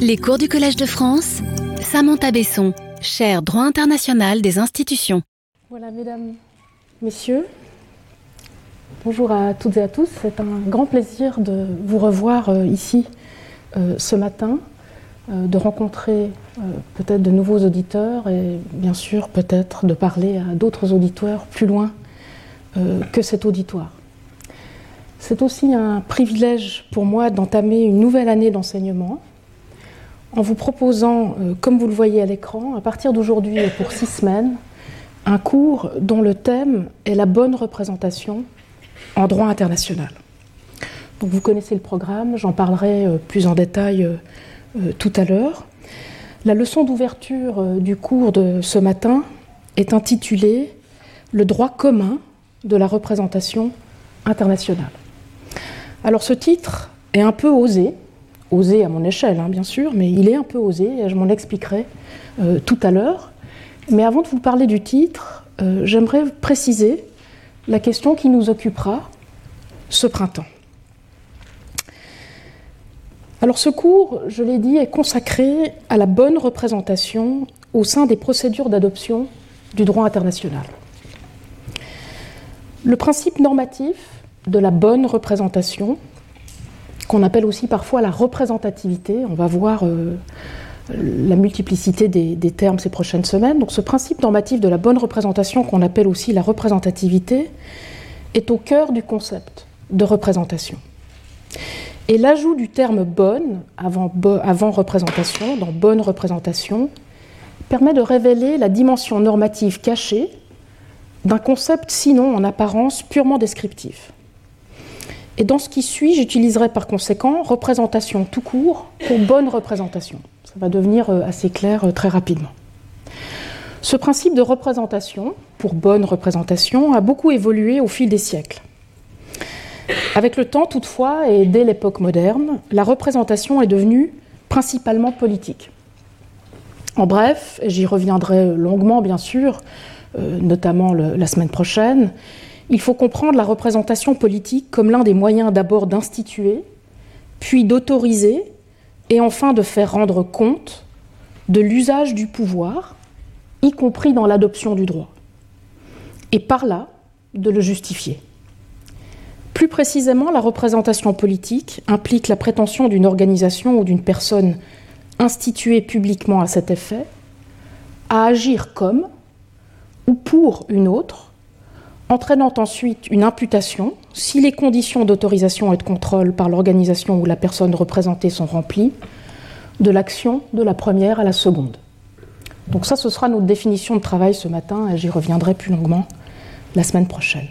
Les cours du Collège de France, Samantha Besson, chaire droit international des institutions. Voilà, mesdames, messieurs, bonjour à toutes et à tous. C'est un grand plaisir de vous revoir euh, ici euh, ce matin, euh, de rencontrer peut-être de nouveaux auditeurs et bien sûr peut-être de parler à d'autres auditeurs plus loin que cet auditoire. C'est aussi un privilège pour moi d'entamer une nouvelle année d'enseignement en vous proposant, euh, comme vous le voyez à l'écran, à partir d'aujourd'hui et pour six semaines, un cours dont le thème est la bonne représentation en droit international. Vous connaissez le programme, j'en parlerai euh, plus en détail euh, tout à l'heure. La leçon d'ouverture du cours de ce matin est intitulée Le droit commun de la représentation internationale. Alors ce titre est un peu osé, osé à mon échelle hein, bien sûr, mais il est un peu osé je m'en expliquerai euh, tout à l'heure. Mais avant de vous parler du titre, euh, j'aimerais préciser la question qui nous occupera ce printemps. Alors ce cours, je l'ai dit, est consacré à la bonne représentation au sein des procédures d'adoption du droit international. Le principe normatif de la bonne représentation, qu'on appelle aussi parfois la représentativité. On va voir euh, la multiplicité des, termes ces prochaines semaines. Donc ce principe normatif de la bonne représentation, qu'on appelle aussi la représentativité, est au cœur du concept de représentation. Et l'ajout du terme bonne avant représentation, dans bonne représentation, permet de révéler la dimension normative cachée d'un concept sinon en apparence purement descriptif. Et dans ce qui suit, j'utiliserai par conséquent représentation tout court pour bonne représentation. Ça va devenir euh, assez clair euh, très rapidement. Ce principe de représentation, pour bonne représentation, a beaucoup évolué au fil des siècles. Avec le temps, toutefois, et dès l'époque moderne, la représentation est devenue principalement politique. En bref, et j'y reviendrai longuement bien sûr, euh, notamment la semaine prochaine, il faut comprendre la représentation politique comme l'un des moyens d'abord d'instituer, puis d'autoriser, et enfin de faire rendre compte de l'usage du pouvoir, y compris dans l'adoption du droit, et par là de le justifier. Plus précisément, la représentation politique implique la prétention d'une organisation ou d'une personne instituée publiquement à cet effet à agir comme ou pour une autre entraînant ensuite une imputation si les conditions d'autorisation et de contrôle par l'organisation ou la personne représentée sont remplies, de l'action de la première à la seconde. Donc ça, ce sera notre définition de travail ce matin, et j'y reviendrai plus longuement la semaine prochaine.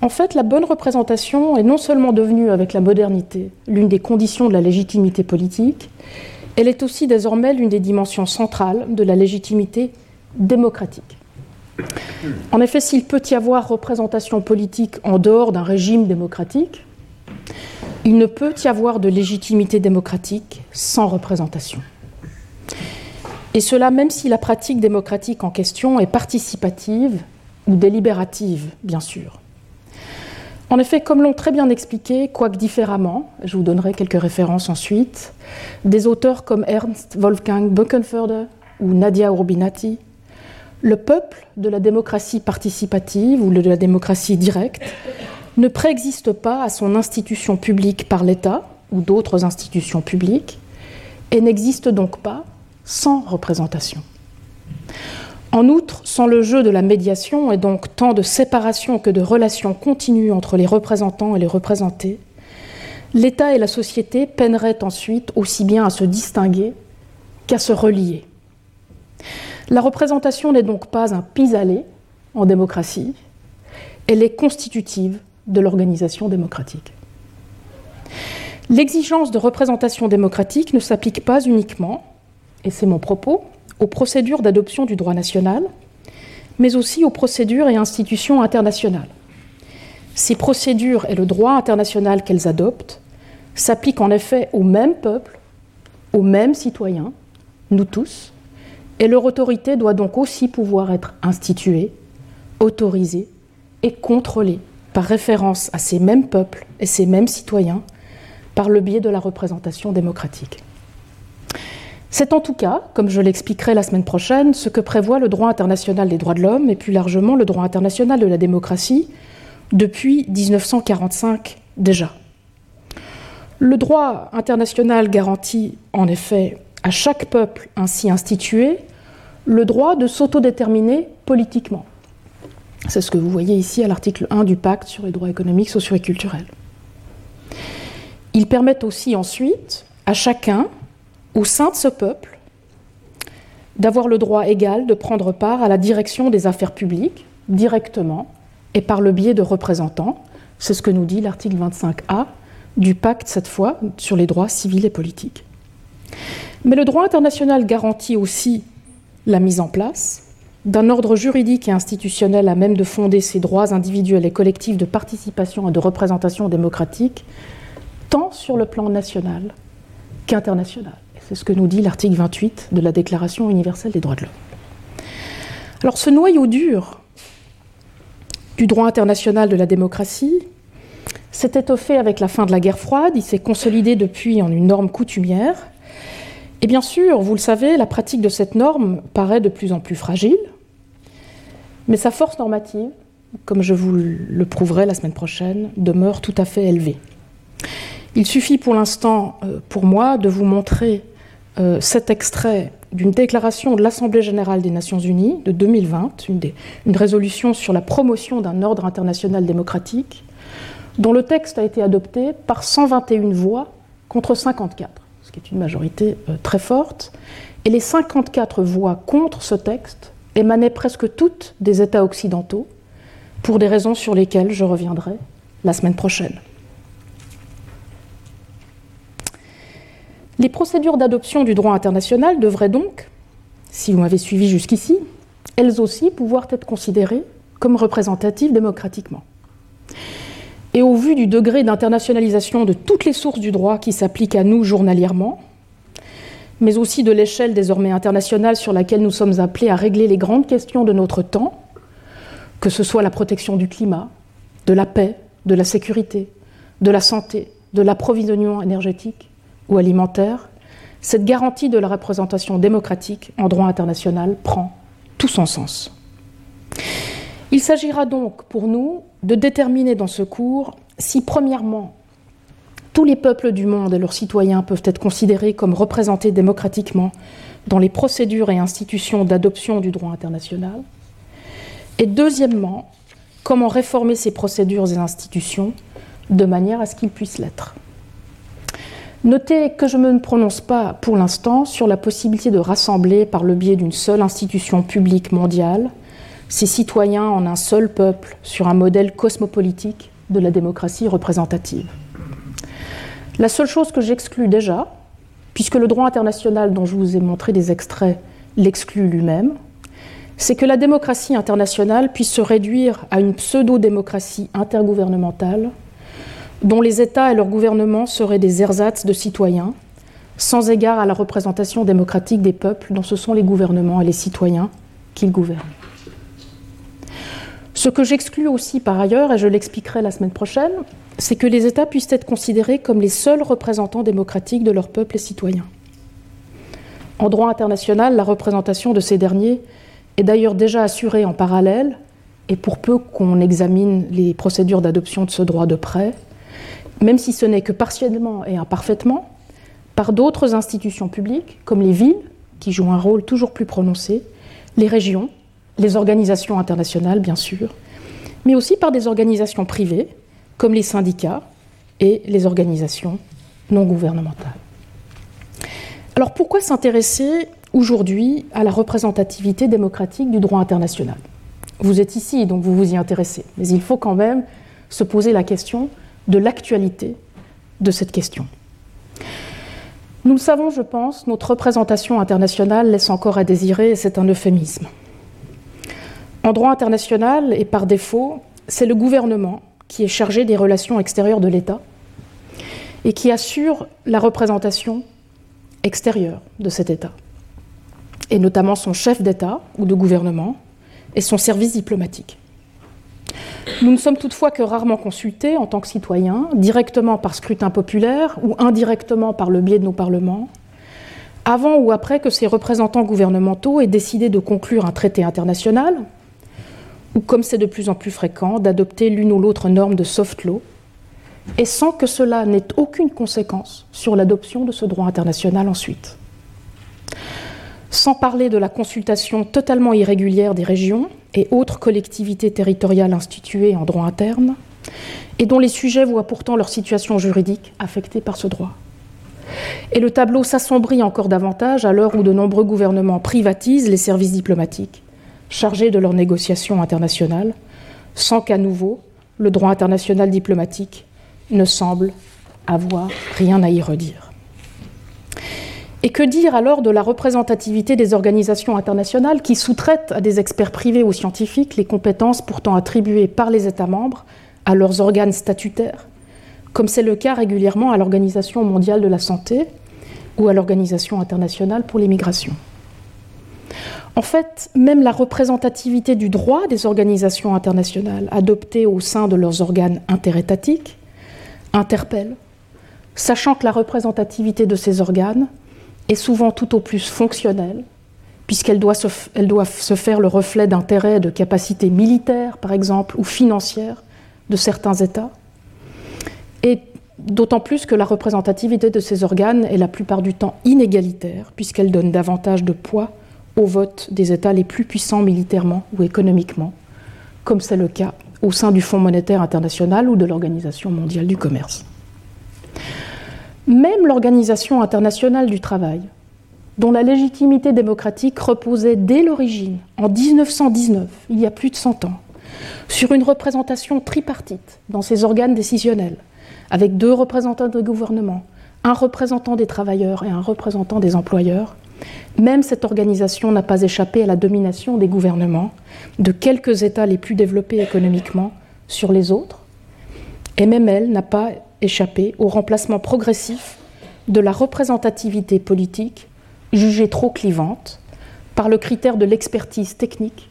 En fait, la bonne représentation est non seulement devenue, avec la modernité, l'une des conditions de la légitimité politique, elle est aussi désormais l'une des dimensions centrales de la légitimité démocratique. En effet, s'il peut y avoir représentation politique en dehors d'un régime démocratique, il ne peut y avoir de légitimité démocratique sans représentation. Et cela même si la pratique démocratique en question est participative ou délibérative, bien sûr. En effet, comme l'ont très bien expliqué, quoique différemment, je vous donnerai quelques références ensuite, des auteurs comme Ernst Wolfgang Böckenförde ou Nadia Urbinati, le peuple de la démocratie participative ou de la démocratie directe ne préexiste pas à son institution publique par l'État ou d'autres institutions publiques et n'existe donc pas sans représentation. En outre, sans le jeu de la médiation et donc tant de séparation que de relations continues entre les représentants et les représentés, l'État et la société peineraient ensuite aussi bien à se distinguer qu'à se relier. La représentation n'est donc pas un pis-aller en démocratie, elle est constitutive de l'organisation démocratique. L'exigence de représentation démocratique ne s'applique pas uniquement, et c'est mon propos, aux procédures d'adoption du droit national, mais aussi aux procédures et institutions internationales. Ces procédures et le droit international qu'elles adoptent s'appliquent en effet aux mêmes peuples, aux mêmes citoyens, nous tous, et leur autorité doit donc aussi pouvoir être instituée, autorisée et contrôlée par référence à ces mêmes peuples et ces mêmes citoyens par le biais de la représentation démocratique. C'est en tout cas, comme je l'expliquerai la semaine prochaine, ce que prévoit le droit international des droits de l'homme et plus largement le droit international de la démocratie depuis 1945 déjà. Le droit international garantit en effet à chaque peuple ainsi institué le droit de s'autodéterminer politiquement. C'est ce que vous voyez ici à l'article 1 du pacte sur les droits économiques, sociaux et culturels. Ils permettent aussi ensuite à chacun, au sein de ce peuple, d'avoir le droit égal de prendre part à la direction des affaires publiques directement et par le biais de représentants. C'est ce que nous dit l'article 25A du pacte, cette fois, sur les droits civils et politiques. Mais le droit international garantit aussi la mise en place d'un ordre juridique et institutionnel à même de fonder ces droits individuels et collectifs de participation et de représentation démocratique, tant sur le plan national qu'international. C'est ce que nous dit l'article 28 de la Déclaration universelle des droits de l'homme. Alors ce noyau dur du droit international de la démocratie s'est étoffé avec la fin de la guerre froide, il s'est consolidé depuis en une norme coutumière. Et bien sûr, vous le savez, la pratique de cette norme paraît de plus en plus fragile, mais sa force normative, comme je vous le prouverai la semaine prochaine, demeure tout à fait élevée. Il suffit pour l'instant, euh, pour moi, de vous montrer euh, cet extrait d'une déclaration de l'Assemblée générale des Nations unies de 2020, une, résolution sur la promotion d'un ordre international démocratique, dont le texte a été adopté par 121 voix contre 54, ce qui est une majorité euh, très forte. Et les 54 voix contre ce texte émanaient presque toutes des États occidentaux, pour des raisons sur lesquelles je reviendrai la semaine prochaine. Les procédures d'adoption du droit international devraient donc, si vous m'avez suivi jusqu'ici, elles aussi pouvoir être considérées comme représentatives démocratiquement. Et au vu du degré d'internationalisation de toutes les sources du droit qui s'appliquent à nous journalièrement, mais aussi de l'échelle désormais internationale sur laquelle nous sommes appelés à régler les grandes questions de notre temps, que ce soit la protection du climat, de la paix, de la sécurité, de la santé, de l'approvisionnement énergétique ou alimentaire, cette garantie de la représentation démocratique en droit international prend tout son sens. Il s'agira donc pour nous de déterminer dans ce cours si, premièrement, tous les peuples du monde et leurs citoyens peuvent être considérés comme représentés démocratiquement dans les procédures et institutions d'adoption du droit international. Et deuxièmement, comment réformer ces procédures et institutions de manière à ce qu'ils puissent l'être. Notez que je ne me prononce pas pour l'instant sur la possibilité de rassembler par le biais d'une seule institution publique mondiale ces citoyens en un seul peuple sur un modèle cosmopolitique de la démocratie représentative. La seule chose que j'exclus déjà, puisque le droit international dont je vous ai montré des extraits l'exclut lui-même, c'est que la démocratie internationale puisse se réduire à une pseudo-démocratie intergouvernementale dont les États et leurs gouvernements seraient des ersatz de citoyens, sans égard à la représentation démocratique des peuples dont ce sont les gouvernements et les citoyens qu'ils gouvernent. Ce que j'exclus aussi par ailleurs, et je l'expliquerai la semaine prochaine, c'est que les États puissent être considérés comme les seuls représentants démocratiques de leurs peuples et citoyens. En droit international, la représentation de ces derniers est d'ailleurs déjà assurée en parallèle, et pour peu qu'on examine les procédures d'adoption de ce droit de près, même si ce n'est que partiellement et imparfaitement, par d'autres institutions publiques, comme les villes, qui jouent un rôle toujours plus prononcé, les régions, les organisations internationales, bien sûr, mais aussi par des organisations privées, comme les syndicats et les organisations non gouvernementales. Alors pourquoi s'intéresser aujourd'hui à la représentativité démocratique du droit international? Vous êtes ici, donc vous vous y intéressez, mais il faut quand même se poser la question de l'actualité de cette question. Nous le savons, je pense, notre représentation internationale laisse encore à désirer et c'est un euphémisme. En droit international, et par défaut, c'est le gouvernement qui est chargé des relations extérieures de l'État et qui assure la représentation extérieure de cet État, et notamment son chef d'État ou de gouvernement et son service diplomatique. Nous ne sommes toutefois que rarement consultés en tant que citoyens, directement par scrutin populaire ou indirectement par le biais de nos parlements, avant ou après que ces représentants gouvernementaux aient décidé de conclure un traité international, ou comme c'est de plus en plus fréquent, d'adopter l'une ou l'autre norme de soft law, et sans que cela n'ait aucune conséquence sur l'adoption de ce droit international ensuite. Sans parler de la consultation totalement irrégulière des régions et autres collectivités territoriales instituées en droit interne, et dont les sujets voient pourtant leur situation juridique affectée par ce droit. Et le tableau s'assombrit encore davantage à l'heure où de nombreux gouvernements privatisent les services diplomatiques chargés de leurs négociations internationales, sans qu'à nouveau le droit international diplomatique ne semble avoir rien à y redire. Et que dire alors de la représentativité des organisations internationales qui sous-traitent à des experts privés ou scientifiques les compétences pourtant attribuées par les États membres à leurs organes statutaires, comme c'est le cas régulièrement à l'Organisation mondiale de la santé ou à l'Organisation internationale pour les migrations En fait, même la représentativité du droit des organisations internationales adoptées au sein de leurs organes interétatiques interpelle, sachant que la représentativité de ces organes est souvent tout au plus fonctionnelle, puisqu'elle doit, se, faire le reflet d'intérêts de capacités militaires, par exemple, ou financières de certains États, et d'autant plus que la représentativité de ces organes est la plupart du temps inégalitaire, puisqu'elle donne davantage de poids au vote des États les plus puissants militairement ou économiquement, comme c'est le cas au sein du Fonds monétaire international ou de l'Organisation mondiale du commerce. Même l'Organisation internationale du travail, dont la légitimité démocratique reposait dès l'origine, en 1919, il y a plus de 100 ans, sur une représentation tripartite dans ses organes décisionnels, avec deux représentants de gouvernement, un représentant des travailleurs et un représentant des employeurs, même cette organisation n'a pas échappé à la domination des gouvernements de quelques États les plus développés économiquement sur les autres, et même elle n'a pas échappé au remplacement progressif de la représentativité politique jugée trop clivante par le critère de l'expertise technique,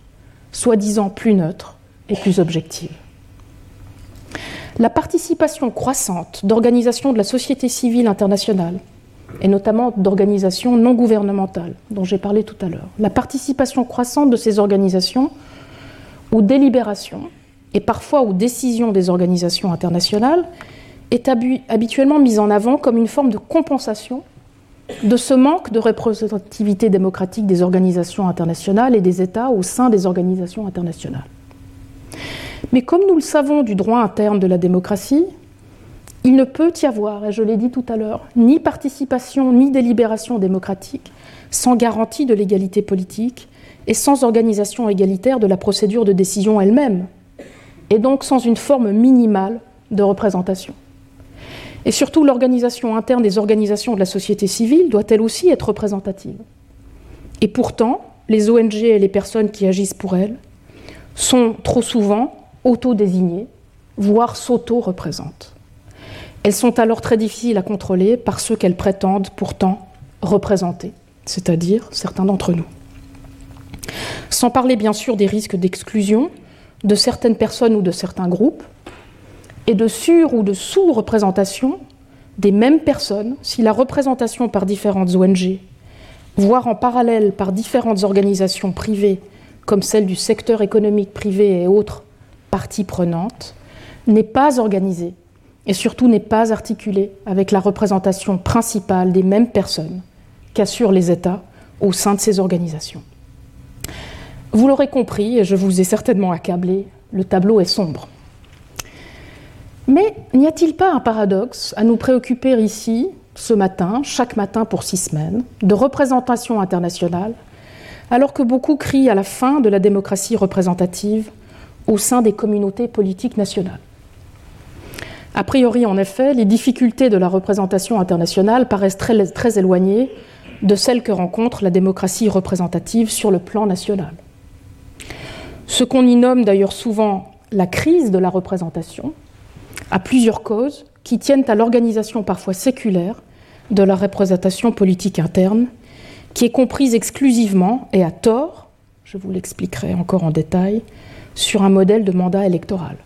soi-disant plus neutre et plus objective. La participation croissante d'organisations de la société civile internationale et notamment d'organisations non gouvernementales, dont j'ai parlé tout à l'heure. La participation croissante de ces organisations aux délibérations et parfois aux décisions des organisations internationales est habituellement mise en avant comme une forme de compensation de ce manque de représentativité démocratique des organisations internationales et des États au sein des organisations internationales. Mais comme nous le savons du droit interne de la démocratie, il ne peut y avoir, et je l'ai dit tout à l'heure, ni participation ni délibération démocratique sans garantie de l'égalité politique et sans organisation égalitaire de la procédure de décision elle-même, et donc sans une forme minimale de représentation. Et surtout, l'organisation interne des organisations de la société civile doit elle aussi être représentative. Et pourtant, les ONG et les personnes qui agissent pour elles sont trop souvent auto-désignées, voire s'auto-représentent. Elles sont alors très difficiles à contrôler par ceux qu'elles prétendent pourtant représenter, c'est-à-dire certains d'entre nous. Sans parler bien sûr des risques d'exclusion de certaines personnes ou de certains groupes, et de sur- ou de sous-représentation des mêmes personnes si la représentation par différentes ONG, voire en parallèle par différentes organisations privées comme celle du secteur économique privé et autres parties prenantes, n'est pas organisée et surtout n'est pas articulé avec la représentation principale des mêmes personnes qu'assurent les États au sein de ces organisations. Vous l'aurez compris, et je vous ai certainement accablé, le tableau est sombre. Mais n'y a-t-il pas un paradoxe à nous préoccuper ici, ce matin, chaque matin pour six semaines, de représentation internationale, alors que beaucoup crient à la fin de la démocratie représentative au sein des communautés politiques nationales? A priori, en effet, les difficultés de la représentation internationale paraissent très, éloignées de celles que rencontre la démocratie représentative sur le plan national. Ce qu'on y nomme d'ailleurs souvent la crise de la représentation a plusieurs causes qui tiennent à l'organisation parfois séculaire de la représentation politique interne, qui est comprise exclusivement et à tort, je vous l'expliquerai encore en détail, sur un modèle de mandat électoral.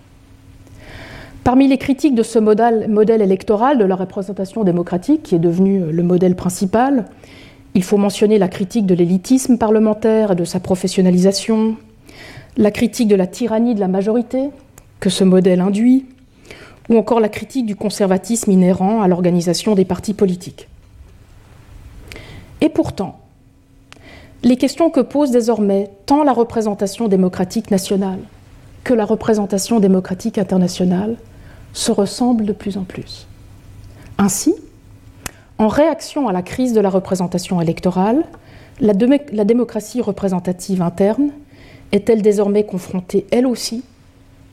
Parmi les critiques de ce modèle, électoral de la représentation démocratique, qui est devenu le modèle principal, il faut mentionner la critique de l'élitisme parlementaire et de sa professionnalisation, la critique de la tyrannie de la majorité que ce modèle induit, ou encore la critique du conservatisme inhérent à l'organisation des partis politiques. Et pourtant, les questions que pose désormais tant la représentation démocratique nationale que la représentation démocratique internationale se ressemblent de plus en plus. Ainsi, en réaction à la crise de la représentation électorale, la, démocratie représentative interne est-elle désormais confrontée, elle aussi,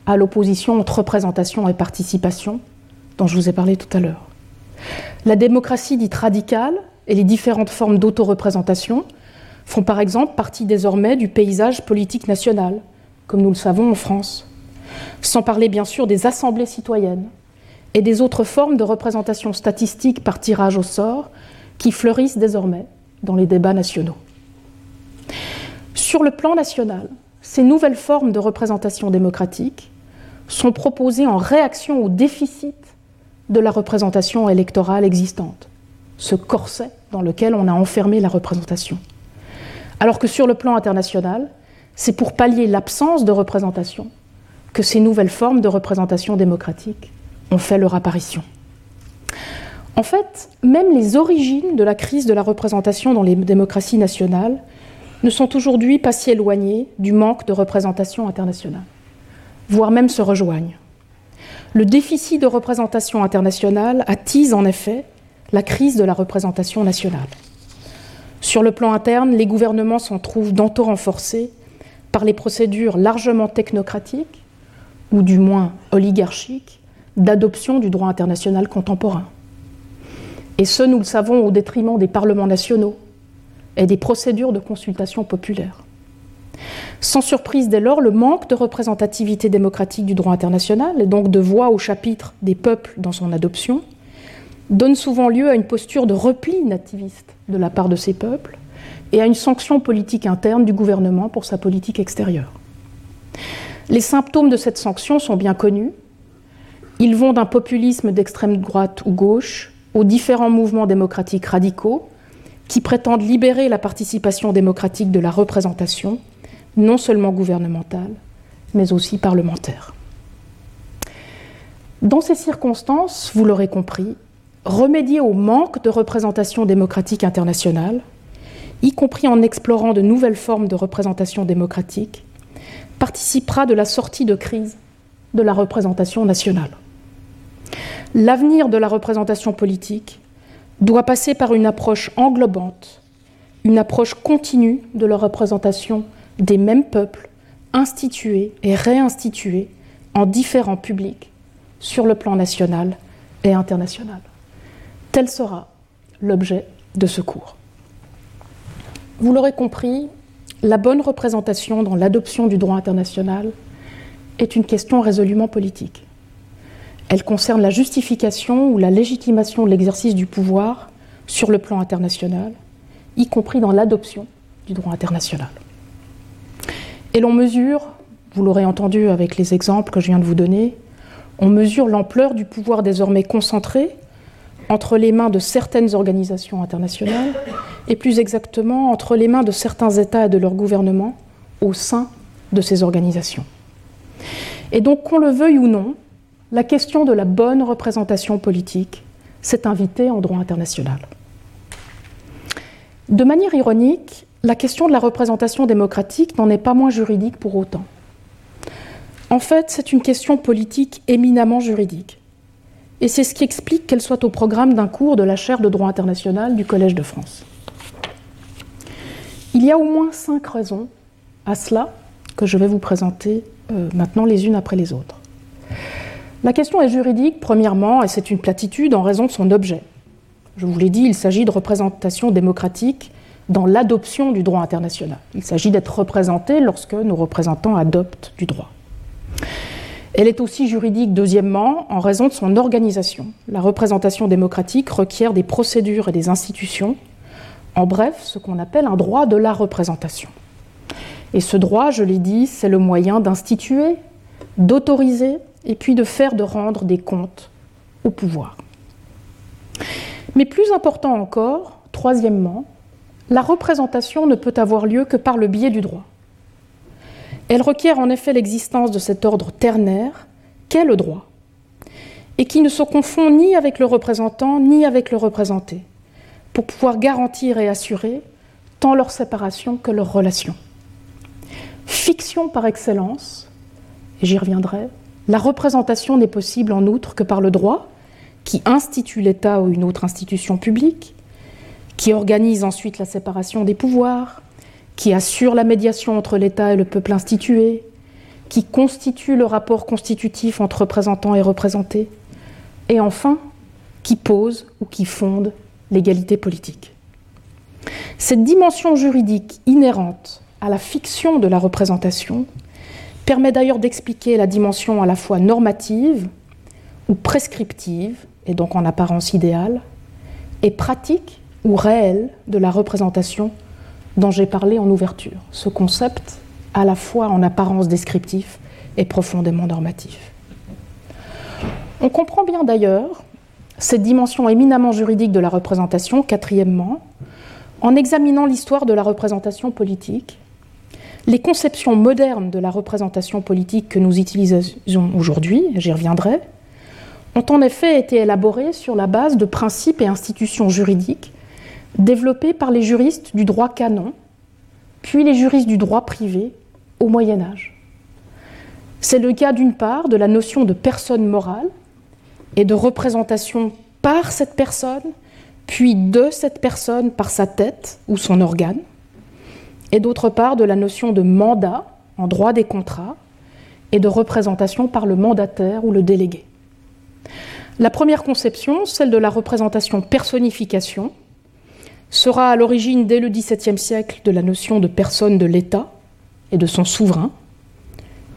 à l'opposition entre représentation et participation, dont je vous ai parlé tout à l'heure La démocratie dite radicale et les différentes formes d'autoreprésentation font par exemple partie désormais du paysage politique national, comme nous le savons en France sans parler bien sûr des assemblées citoyennes et des autres formes de représentation statistique par tirage au sort qui fleurissent désormais dans les débats nationaux. Sur le plan national, ces nouvelles formes de représentation démocratique sont proposées en réaction au déficit de la représentation électorale existante, ce corset dans lequel on a enfermé la représentation. Alors que sur le plan international, c'est pour pallier l'absence de représentation que ces nouvelles formes de représentation démocratique ont fait leur apparition. En fait, même les origines de la crise de la représentation dans les démocraties nationales ne sont aujourd'hui pas si éloignées du manque de représentation internationale, voire même se rejoignent. Le déficit de représentation internationale attise en effet la crise de la représentation nationale. Sur le plan interne, les gouvernements s'en trouvent d'anto renforcés par les procédures largement technocratiques ou du moins oligarchique, d'adoption du droit international contemporain. Et ce, nous le savons, au détriment des parlements nationaux et des procédures de consultation populaire. Sans surprise dès lors, le manque de représentativité démocratique du droit international, et donc de voix au chapitre des peuples dans son adoption, donne souvent lieu à une posture de repli nativiste de la part de ces peuples et à une sanction politique interne du gouvernement pour sa politique extérieure. Les symptômes de cette sanction sont bien connus. Ils vont d'un populisme d'extrême droite ou gauche aux différents mouvements démocratiques radicaux qui prétendent libérer la participation démocratique de la représentation, non seulement gouvernementale, mais aussi parlementaire. Dans ces circonstances, vous l'aurez compris, remédier au manque de représentation démocratique internationale, y compris en explorant de nouvelles formes de représentation démocratique, participera de la sortie de crise de la représentation nationale. L'avenir de la représentation politique doit passer par une approche englobante, une approche continue de la représentation des mêmes peuples, institués et réinstitués en différents publics sur le plan national et international. Tel sera l'objet de ce cours. Vous l'aurez compris, la bonne représentation dans l'adoption du droit international est une question résolument politique. Elle concerne la justification ou la légitimation de l'exercice du pouvoir sur le plan international, y compris dans l'adoption du droit international. Et l'on mesure, vous l'aurez entendu avec les exemples que je viens de vous donner, on mesure l'ampleur du pouvoir désormais concentré entre les mains de certaines organisations internationales et plus exactement entre les mains de certains États et de leurs gouvernements au sein de ces organisations. Et donc, qu'on le veuille ou non, la question de la bonne représentation politique s'est invitée en droit international. De manière ironique, la question de la représentation démocratique n'en est pas moins juridique pour autant. En fait, c'est une question politique éminemment juridique. Et c'est ce qui explique qu'elle soit au programme d'un cours de la chaire de droit international du Collège de France. Il y a au moins cinq raisons à cela que je vais vous présenter euh, maintenant les unes après les autres. La question est juridique, premièrement, et c'est une platitude en raison de son objet. Je vous l'ai dit, il s'agit de représentation démocratique dans l'adoption du droit international. Il s'agit d'être représenté lorsque nos représentants adoptent du droit. Elle est aussi juridique, deuxièmement, en raison de son organisation. La représentation démocratique requiert des procédures et des institutions, en bref, ce qu'on appelle un droit de la représentation. Et ce droit, je l'ai dit, c'est le moyen d'instituer, d'autoriser et puis de faire de rendre des comptes au pouvoir. Mais plus important encore, troisièmement, la représentation ne peut avoir lieu que par le biais du droit. Elle requiert en effet l'existence de cet ordre ternaire qu'est le droit, et qui ne se confond ni avec le représentant ni avec le représenté, pour pouvoir garantir et assurer tant leur séparation que leur relation. Fiction par excellence, et j'y reviendrai, la représentation n'est possible en outre que par le droit, qui institue l'État ou une autre institution publique, qui organise ensuite la séparation des pouvoirs, qui assure la médiation entre l'État et le peuple institué, qui constitue le rapport constitutif entre représentants et représentés, et enfin, qui pose ou qui fonde l'égalité politique. Cette dimension juridique inhérente à la fiction de la représentation permet d'ailleurs d'expliquer la dimension à la fois normative ou prescriptive, et donc en apparence idéale, et pratique ou réelle de la représentation dont j'ai parlé en ouverture. Ce concept, à la fois en apparence descriptif et profondément normatif. On comprend bien d'ailleurs cette dimension éminemment juridique de la représentation, quatrièmement, en examinant l'histoire de la représentation politique les conceptions modernes de la représentation politique que nous utilisons aujourd'hui, j'y reviendrai, ont en effet été élaborées sur la base de principes et institutions juridiques développés par les juristes du droit canon, puis les juristes du droit privé au Moyen Âge. C'est le cas d'une part de la notion de personne morale et de représentation par cette personne, puis de cette personne par sa tête ou son organe, et d'autre part de la notion de mandat en droit des contrats et de représentation par le mandataire ou le délégué. La première conception, celle de la représentation personnification, sera à l'origine dès le XVIIe siècle de la notion de personne de l'État et de son souverain,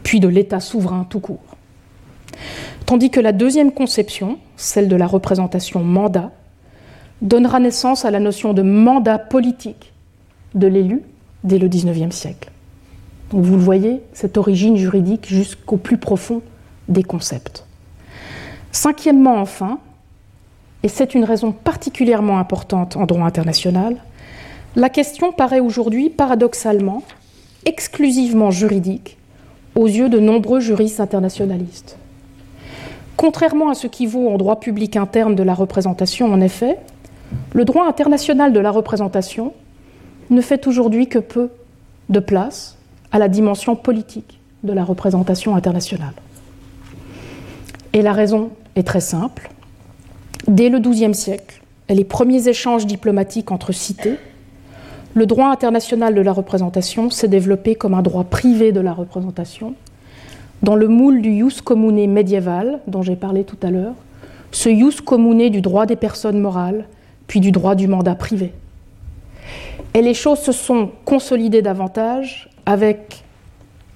puis de l'État souverain tout court. Tandis que la deuxième conception, celle de la représentation mandat, donnera naissance à la notion de mandat politique de l'élu dès le XIXe siècle. Vous le voyez, cette origine juridique jusqu'au plus profond des concepts. Cinquièmement, enfin, et c'est une raison particulièrement importante en droit international, la question paraît aujourd'hui paradoxalement exclusivement juridique aux yeux de nombreux juristes internationalistes. Contrairement à ce qui vaut en droit public interne de la représentation, en effet, le droit international de la représentation ne fait aujourd'hui que peu de place à la dimension politique de la représentation internationale. Et la raison est très simple. Dès le XIIe siècle et les premiers échanges diplomatiques entre cités, le droit international de la représentation s'est développé comme un droit privé de la représentation, dans le moule du jus commune médiéval dont j'ai parlé tout à l'heure, ce jus commune du droit des personnes morales, puis du droit du mandat privé. Et les choses se sont consolidées davantage avec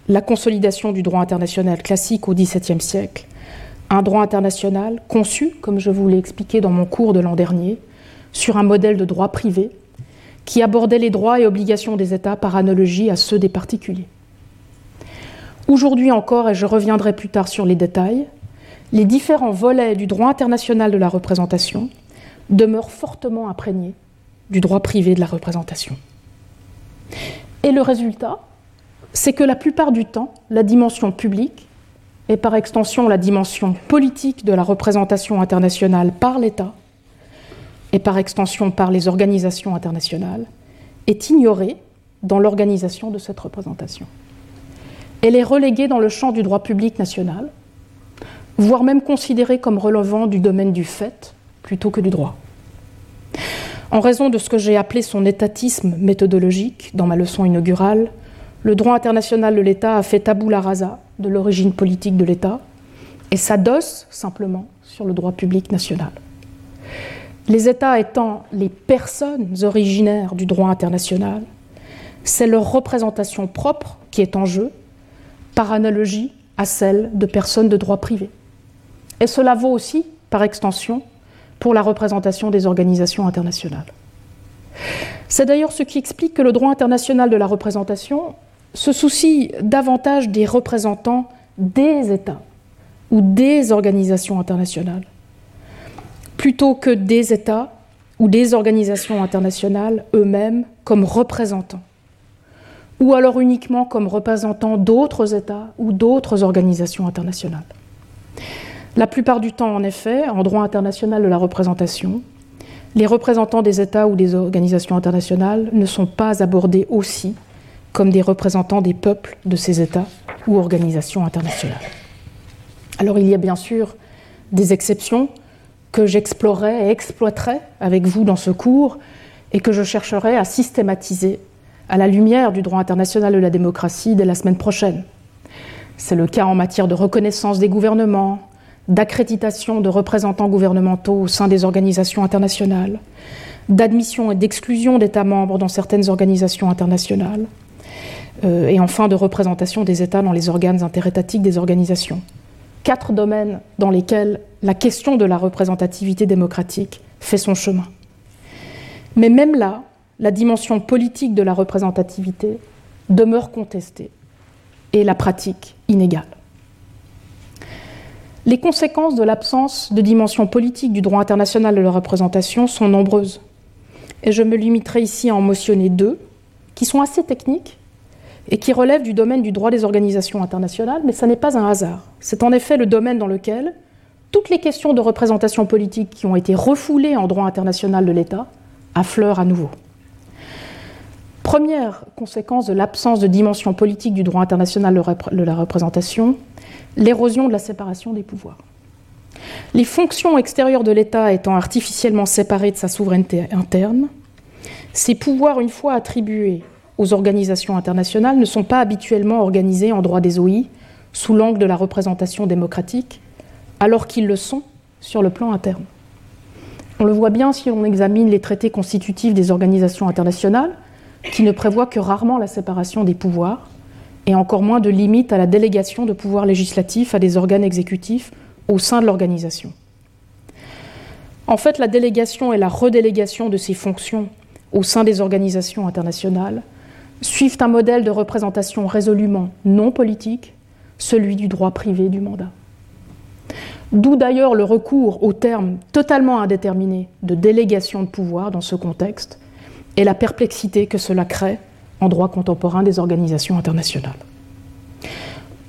la consolidation du droit international classique au XVIIe siècle, un droit international conçu, comme je vous l'ai expliqué dans mon cours de l'an dernier, sur un modèle de droit privé qui abordait les droits et obligations des États par analogie à ceux des particuliers. Aujourd'hui encore, et je reviendrai plus tard sur les détails, les différents volets du droit international de la représentation demeurent fortement imprégnés du droit privé de la représentation. Et le résultat, c'est que la plupart du temps, la dimension publique, et par extension la dimension politique de la représentation internationale par l'État, et par extension par les organisations internationales, est ignorée dans l'organisation de cette représentation. Elle est reléguée dans le champ du droit public national, voire même considérée comme relevant du domaine du fait plutôt que du droit. En raison de ce que j'ai appelé son étatisme méthodologique dans ma leçon inaugurale, le droit international de l'État a fait tabou rasa de l'origine politique de l'État et s'adosse simplement sur le droit public national. Les États étant les personnes originaires du droit international, c'est leur représentation propre qui est en jeu, par analogie à celle de personnes de droit privé. Et cela vaut aussi, par extension, pour la représentation des organisations internationales. C'est d'ailleurs ce qui explique que le droit international de la représentation se soucie davantage des représentants des États ou des organisations internationales, plutôt que des États ou des organisations internationales eux-mêmes comme représentants, ou alors uniquement comme représentants d'autres États ou d'autres organisations internationales. La plupart du temps, en effet, en droit international de la représentation, les représentants des États ou des organisations internationales ne sont pas abordés aussi comme des représentants des peuples de ces États ou organisations internationales. Alors il y a bien sûr des exceptions que j'explorerai et exploiterai avec vous dans ce cours et que je chercherai à systématiser à la lumière du droit international de la démocratie dès la semaine prochaine. C'est le cas en matière de reconnaissance des gouvernements, d'accréditation de représentants gouvernementaux au sein des organisations internationales, d'admission et d'exclusion d'États membres dans certaines organisations internationales, euh, et enfin de représentation des États dans les organes interétatiques des organisations. Quatre domaines dans lesquels la question de la représentativité démocratique fait son chemin. Mais même là, la dimension politique de la représentativité demeure contestée et la pratique inégale. Les conséquences de l'absence de dimension politique du droit international de la représentation sont nombreuses. Et je me limiterai ici à en mentionner deux, qui sont assez techniques et qui relèvent du domaine du droit des organisations internationales, mais ce n'est pas un hasard. C'est en effet le domaine dans lequel toutes les questions de représentation politique qui ont été refoulées en droit international de l'État affleurent à nouveau. Première conséquence de l'absence de dimension politique du droit international de la représentation, l'érosion de la séparation des pouvoirs. Les fonctions extérieures de l'État étant artificiellement séparées de sa souveraineté interne, ces pouvoirs, une fois attribués aux organisations internationales, ne sont pas habituellement organisés en droit des OI sous l'angle de la représentation démocratique, alors qu'ils le sont sur le plan interne. On le voit bien si on examine les traités constitutifs des organisations internationales, qui ne prévoient que rarement la séparation des pouvoirs, et encore moins de limite à la délégation de pouvoirs législatifs à des organes exécutifs au sein de l'organisation. En fait, la délégation et la redélégation de ces fonctions au sein des organisations internationales suivent un modèle de représentation résolument non politique, celui du droit privé du mandat. D'où d'ailleurs le recours au terme totalement indéterminé de délégation de pouvoir dans ce contexte et la perplexité que cela crée en droit contemporain des organisations internationales.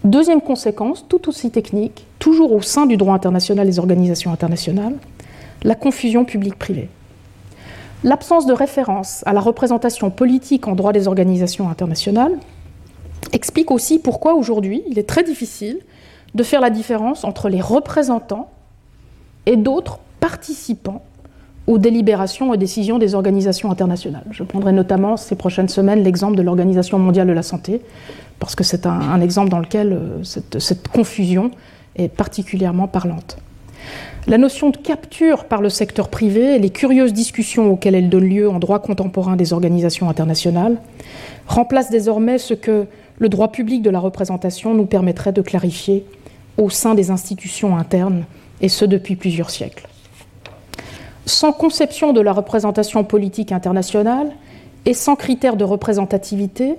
Deuxième conséquence, tout aussi technique, toujours au sein du droit international des organisations internationales, la confusion publique-privée. L'absence de référence à la représentation politique en droit des organisations internationales explique aussi pourquoi aujourd'hui il est très difficile de faire la différence entre les représentants et d'autres participants aux délibérations et décisions des organisations internationales. Je prendrai notamment ces prochaines semaines l'exemple de l'Organisation mondiale de la santé, parce que c'est un, exemple dans lequel euh, cette, cette, confusion est particulièrement parlante. La notion de capture par le secteur privé et les curieuses discussions auxquelles elle donne lieu en droit contemporain des organisations internationales remplacent désormais ce que le droit public de la représentation nous permettrait de clarifier au sein des institutions internes, et ce depuis plusieurs siècles sans conception de la représentation politique internationale et sans critères de représentativité,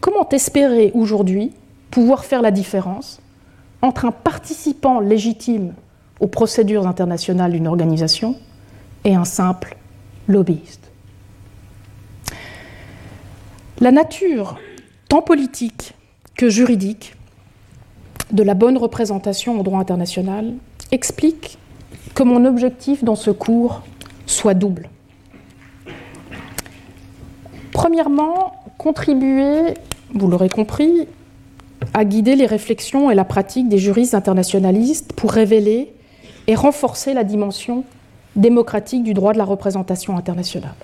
comment espérer aujourd'hui pouvoir faire la différence entre un participant légitime aux procédures internationales d'une organisation et un simple lobbyiste? La nature, tant politique que juridique, de la bonne représentation au droit international explique que mon objectif dans ce cours soit double. Premièrement, contribuer, vous l'aurez compris, à guider les réflexions et la pratique des juristes internationalistes pour révéler et renforcer la dimension démocratique du droit de la représentation internationale.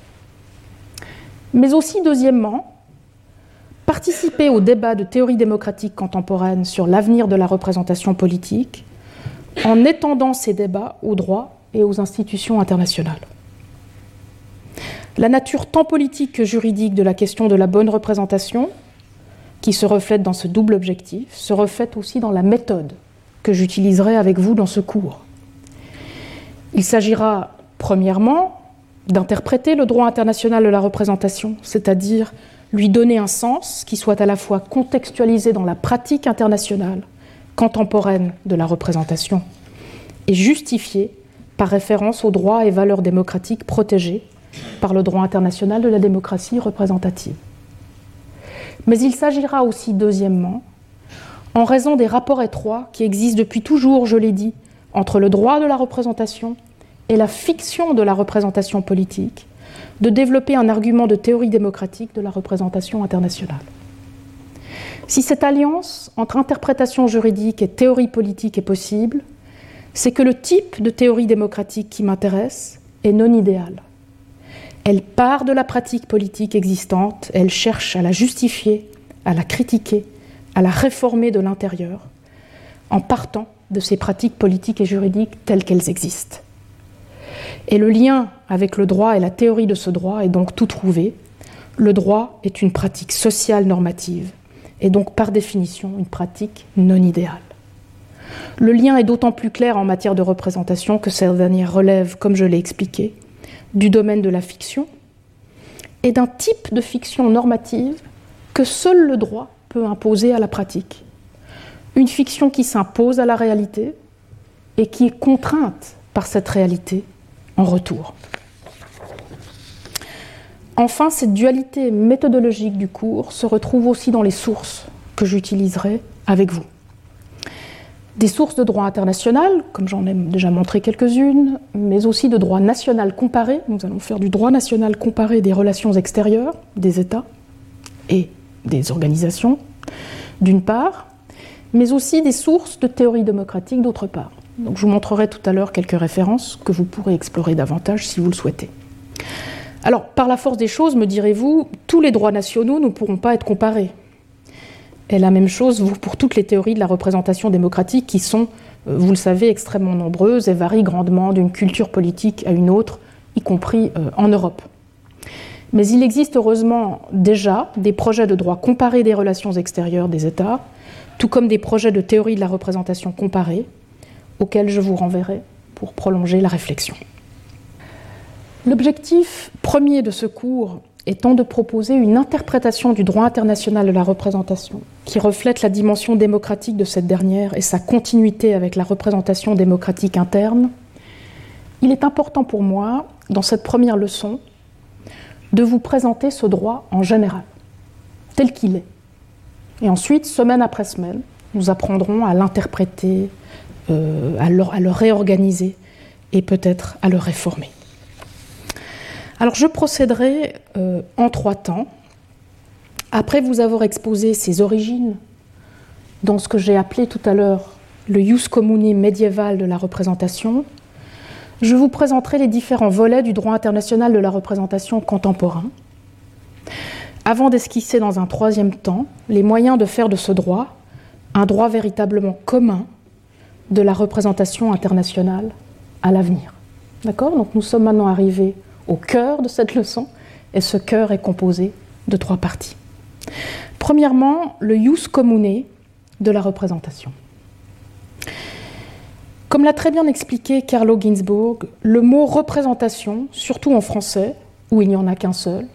Mais aussi, deuxièmement, participer au débat de théorie démocratique contemporaine sur l'avenir de la représentation politique en étendant ces débats aux droits et aux institutions internationales. La nature tant politique que juridique de la question de la bonne représentation, qui se reflète dans ce double objectif, se reflète aussi dans la méthode que j'utiliserai avec vous dans ce cours. Il s'agira, premièrement, d'interpréter le droit international de la représentation, c'est-à-dire lui donner un sens qui soit à la fois contextualisé dans la pratique internationale contemporaine de la représentation et justifié par référence aux droits et valeurs démocratiques protégés par le droit international de la démocratie représentative. Mais il s'agira aussi, deuxièmement, en raison des rapports étroits qui existent depuis toujours, je l'ai dit, entre le droit de la représentation et la fiction de la représentation politique, de développer un argument de théorie démocratique de la représentation internationale. Si cette alliance entre interprétation juridique et théorie politique est possible, c'est que le type de théorie démocratique qui m'intéresse est non idéal. Elle part de la pratique politique existante, elle cherche à la justifier, à la critiquer, à la réformer de l'intérieur, en partant de ces pratiques politiques et juridiques telles qu'elles existent. Et le lien avec le droit et la théorie de ce droit est donc tout trouvé. Le droit est une pratique sociale normative et donc par définition une pratique non idéale. Le lien est d'autant plus clair en matière de représentation que cette dernière relève, comme je l'ai expliqué, du domaine de la fiction et d'un type de fiction normative que seul le droit peut imposer à la pratique. Une fiction qui s'impose à la réalité et qui est contrainte par cette réalité en retour. Enfin, cette dualité méthodologique du cours se retrouve aussi dans les sources que j'utiliserai avec vous. Des sources de droit international, comme j'en ai déjà montré quelques-unes, mais aussi de droit national comparé. Nous allons faire du droit national comparé des relations extérieures des États et des organisations, d'une part, mais aussi des sources de théorie démocratique, d'autre part. Je vous montrerai tout à l'heure quelques références que vous pourrez explorer davantage si vous le souhaitez. Alors, par la force des choses, me direz-vous, tous les droits nationaux ne pourront pas être comparés. Et la même chose pour toutes les théories de la représentation démocratique qui sont, euh, vous le savez, extrêmement nombreuses et varient grandement d'une culture politique à une autre, y compris euh, en Europe. Mais il existe heureusement déjà des projets de droit comparé des relations extérieures des États, tout comme des projets de théorie de la représentation comparée, auxquels je vous renverrai pour prolonger la réflexion. L'objectif premier de ce cours étant de proposer une interprétation du droit international de la représentation qui reflète la dimension démocratique de cette dernière et sa continuité avec la représentation démocratique interne, il est important pour moi, dans cette première leçon, de vous présenter ce droit en général, tel qu'il est. Et ensuite, semaine après semaine, nous apprendrons à l'interpréter, euh, à, le, réorganiser et peut-être à le réformer. Alors je procéderai euh, en trois temps. Après vous avoir exposé ses origines dans ce que j'ai appelé tout à l'heure le jus communi médiéval de la représentation, je vous présenterai les différents volets du droit international de la représentation contemporain, avant d'esquisser dans un troisième temps les moyens de faire de ce droit un droit véritablement commun de la représentation internationale à l'avenir. D'accord? Donc nous sommes maintenant arrivés au cœur de cette leçon, et ce cœur est composé de trois parties. Premièrement, le jus commune de la représentation. Comme l'a très bien expliqué Carlo Ginzburg, le mot représentation, surtout en français, où il n'y en a qu'un seul,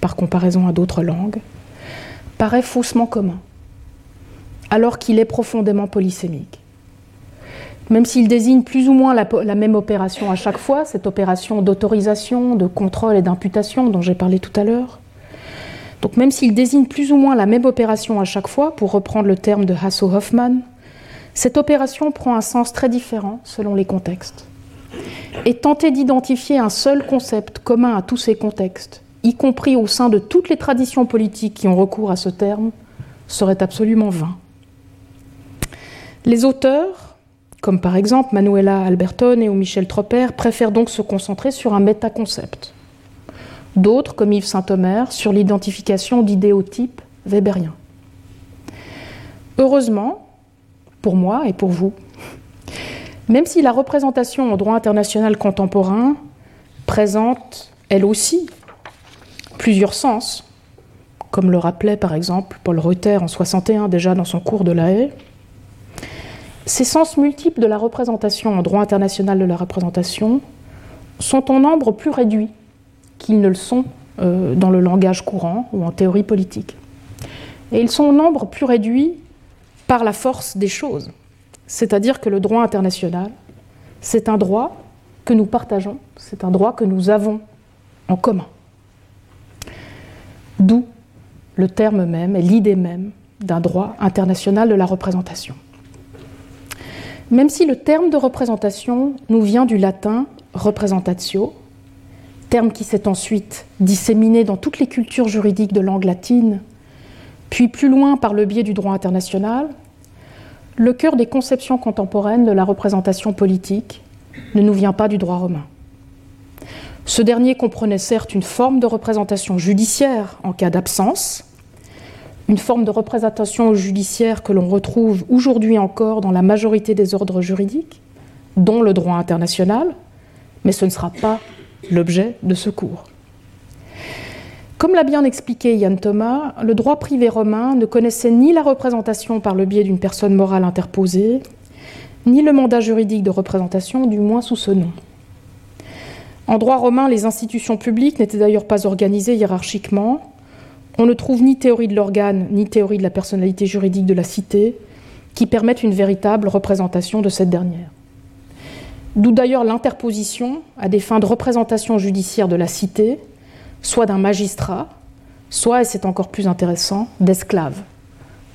par comparaison à d'autres langues, paraît faussement commun, alors qu'il est profondément polysémique même s'il désigne plus ou moins la, même opération à chaque fois, cette opération d'autorisation, de contrôle et d'imputation dont j'ai parlé tout à l'heure. Donc même s'il désigne plus ou moins la même opération à chaque fois, pour reprendre le terme de Hasso-Hoffmann, cette opération prend un sens très différent selon les contextes. Et tenter d'identifier un seul concept commun à tous ces contextes, y compris au sein de toutes les traditions politiques qui ont recours à ce terme, serait absolument vain. Les auteurs, comme par exemple Manuela Albertone ou Michel Tropper, préfèrent donc se concentrer sur un métaconcept. D'autres, comme Yves Saint-Omer, sur l'identification d'idéotypes weberiens. Heureusement, pour moi et pour vous, même si la représentation au droit international contemporain présente, elle aussi, plusieurs sens, comme le rappelait par exemple Paul Reuter en 61 déjà dans son cours de la haie, ces sens multiples de la représentation en droit international de la représentation sont en nombre plus réduit qu'ils ne le sont euh, dans le langage courant ou en théorie politique. Et ils sont au nombre plus réduit par la force des choses. C'est-à-dire que le droit international, c'est un droit que nous partageons, c'est un droit que nous avons en commun. D'où le terme même et l'idée même d'un droit international de la représentation. Même si le terme de représentation nous vient du latin representatio, terme qui s'est ensuite disséminé dans toutes les cultures juridiques de langue latine, puis plus loin par le biais du droit international, le cœur des conceptions contemporaines de la représentation politique ne nous vient pas du droit romain. Ce dernier comprenait certes une forme de représentation judiciaire en cas d'absence, une forme de représentation judiciaire que l'on retrouve aujourd'hui encore dans la majorité des ordres juridiques, dont le droit international, mais ce ne sera pas l'objet de ce cours. Comme l'a bien expliqué Yann Thomas, le droit privé romain ne connaissait ni la représentation par le biais d'une personne morale interposée, ni le mandat juridique de représentation, du moins sous ce nom. En droit romain, les institutions publiques n'étaient d'ailleurs pas organisées hiérarchiquement, on ne trouve ni théorie de l'organe, ni théorie de la personnalité juridique de la cité qui permettent une véritable représentation de cette dernière. D'où d'ailleurs l'interposition, à des fins de représentation judiciaire de la cité, soit d'un magistrat, soit, et c'est encore plus intéressant, d'esclaves,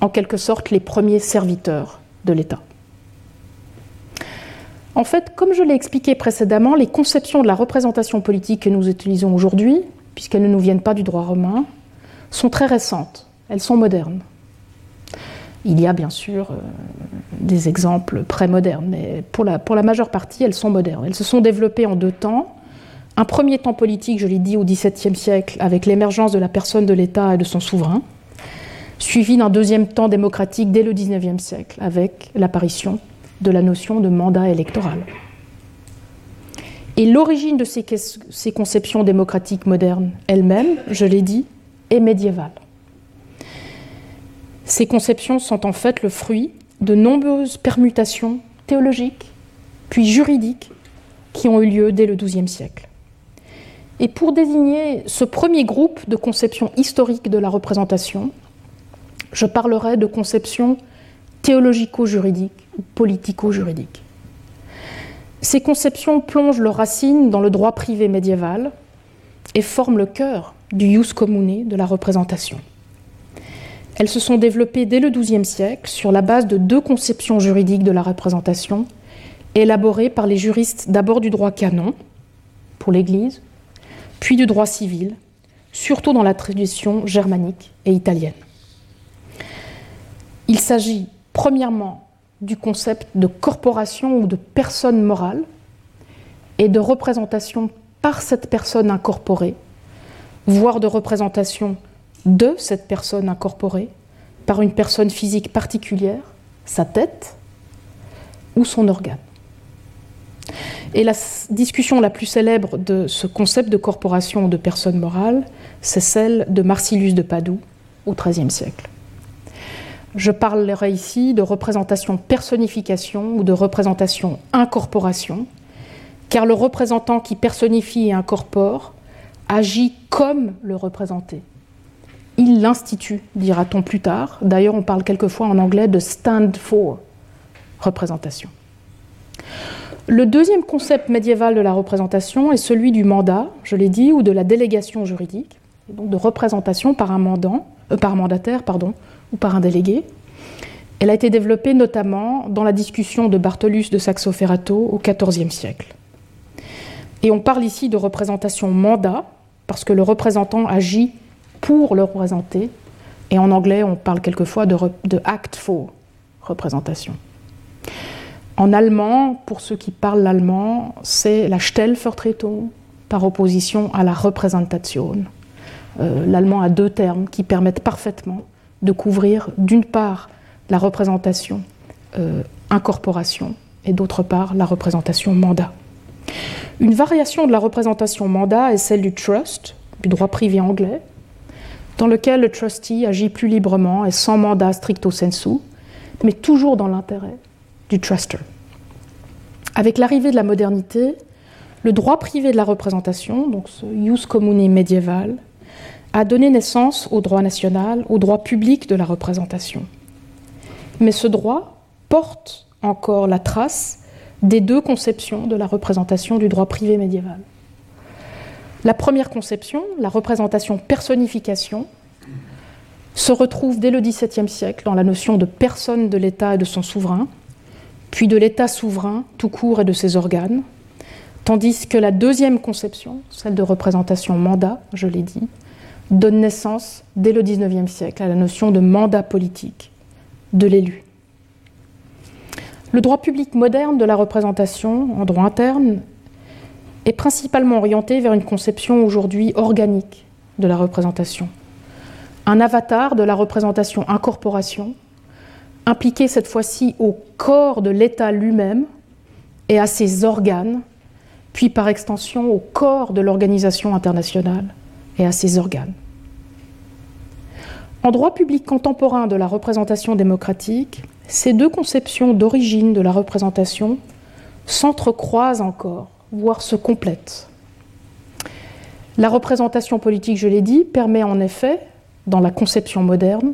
en quelque sorte les premiers serviteurs de l'État. En fait, comme je l'ai expliqué précédemment, les conceptions de la représentation politique que nous utilisons aujourd'hui, puisqu'elles ne nous viennent pas du droit romain, sont très récentes, elles sont modernes. Il y a bien sûr euh, des exemples pré-modernes, mais pour la, majeure partie, elles sont modernes. Elles se sont développées en deux temps. Un premier temps politique, je l'ai dit, au XVIIe siècle, avec l'émergence de la personne de l'État et de son souverain, suivi d'un deuxième temps démocratique dès le XIXe siècle, avec l'apparition de la notion de mandat électoral. Et l'origine de ces, ces conceptions démocratiques modernes elles-mêmes, je l'ai dit, et médiévale. Ces conceptions sont en fait le fruit de nombreuses permutations théologiques, puis juridiques, qui ont eu lieu dès le XIIe siècle. Et pour désigner ce premier groupe de conceptions historiques de la représentation, je parlerai de conceptions théologico-juridiques ou politico-juridiques. Ces conceptions plongent leurs racines dans le droit privé médiéval et forment le cœur du jus commune de la représentation. Elles se sont développées dès le XIIe siècle sur la base de deux conceptions juridiques de la représentation, élaborées par les juristes d'abord du droit canon, pour l'Église, puis du droit civil, surtout dans la tradition germanique et italienne. Il s'agit premièrement du concept de corporation ou de personne morale et de représentation par cette personne incorporée voire de représentation de cette personne incorporée par une personne physique particulière, sa tête ou son organe. Et la discussion la plus célèbre de ce concept de corporation ou de personne morale, c'est celle de Marsilius de Padoue au XIIIe siècle. Je parlerai ici de représentation personnification ou de représentation incorporation, car le représentant qui personnifie et incorpore agit comme le représenté. Il l'institue, dira-t-on plus tard. D'ailleurs, on parle quelquefois en anglais de stand for représentation. Le deuxième concept médiéval de la représentation est celui du mandat, je l'ai dit, ou de la délégation juridique, donc de représentation par un mandant, euh, par mandataire, pardon, ou par un délégué. Elle a été développée notamment dans la discussion de Bartolus de Saxo-Ferrato au XIVe siècle. Et on parle ici de représentation mandat, parce que le représentant agit pour le représenter. Et en anglais, on parle quelquefois de, act for représentation. En allemand, pour ceux qui parlent l'allemand, c'est la Stellvertretung par opposition à la Repräsentation. Euh, l'allemand a deux termes qui permettent parfaitement de couvrir d'une part la représentation euh, incorporation et d'autre part la représentation mandat. Une variation de la représentation mandat est celle du trust, du droit privé anglais, dans lequel le trustee agit plus librement et sans mandat stricto sensu, mais toujours dans l'intérêt du truster. Avec l'arrivée de la modernité, le droit privé de la représentation, donc ce jus commune médiéval, a donné naissance au droit national, au droit public de la représentation. Mais ce droit porte encore la trace des deux conceptions de la représentation du droit privé médiéval. La première conception, la représentation personnification, se retrouve dès le XVIIe siècle dans la notion de personne de l'État et de son souverain, puis de l'État souverain tout court et de ses organes, tandis que la deuxième conception, celle de représentation mandat, je l'ai dit, donne naissance dès le XIXe siècle à la notion de mandat politique de l'élu. Le droit public moderne de la représentation en droit interne est principalement orienté vers une conception aujourd'hui organique de la représentation. Un avatar de la représentation incorporation, impliqué cette fois-ci au corps de l'État lui-même et à ses organes, puis par extension au corps de l'organisation internationale et à ses organes. En droit public contemporain de la représentation démocratique, ces deux conceptions d'origine de la représentation s'entrecroisent encore voire se complètent. La représentation politique, je l'ai dit, permet en effet, dans la conception moderne,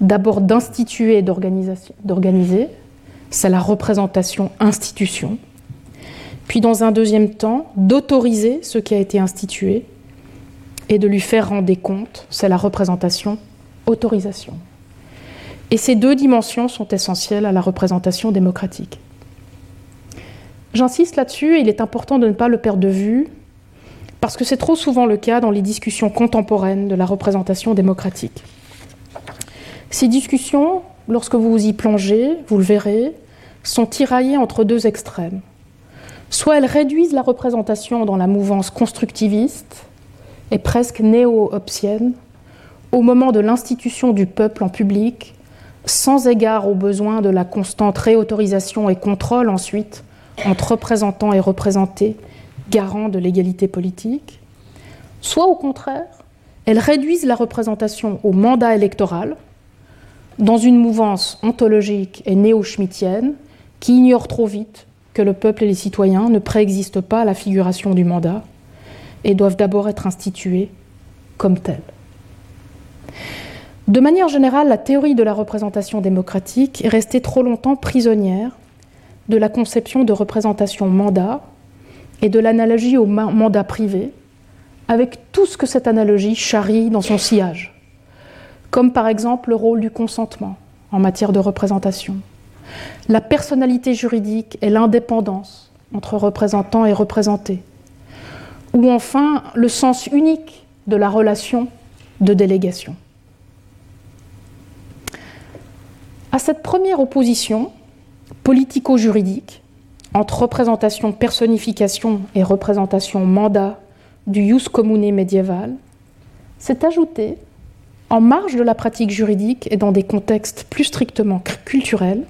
d'abord d'instituer et d'organiser, c'est la représentation institution, puis dans un deuxième temps, d'autoriser ce qui a été institué et de lui faire rendre des comptes, c'est la représentation autorisation. Et ces deux dimensions sont essentielles à la représentation démocratique. J'insiste là-dessus et il est important de ne pas le perdre de vue parce que c'est trop souvent le cas dans les discussions contemporaines de la représentation démocratique. Ces discussions, lorsque vous vous y plongez, vous le verrez, sont tiraillées entre deux extrêmes. Soit elles réduisent la représentation dans la mouvance constructiviste et presque néo-hobsienne au moment de l'institution du peuple en public, sans égard aux besoins de la constante réautorisation et contrôle ensuite entre représentants et représentés, garants de l'égalité politique, soit au contraire, elles réduisent la représentation au mandat électoral, dans une mouvance ontologique et néo-schmittienne qui ignore trop vite que le peuple et les citoyens ne préexistent pas à la figuration du mandat et doivent d'abord être institués comme tels. De manière générale, la théorie de la représentation démocratique est restée trop longtemps prisonnière de la conception de représentation mandat et de l'analogie au mandat privé, avec tout ce que cette analogie charrie dans son sillage, comme par exemple le rôle du consentement en matière de représentation, la personnalité juridique et l'indépendance entre représentants et représentés, ou enfin le sens unique de la relation de délégation. À cette première opposition, politico-juridique entre représentation personnification et représentation mandat du jus commune médiéval s'est ajouté, en marge de la pratique juridique et dans des contextes plus strictement culturels,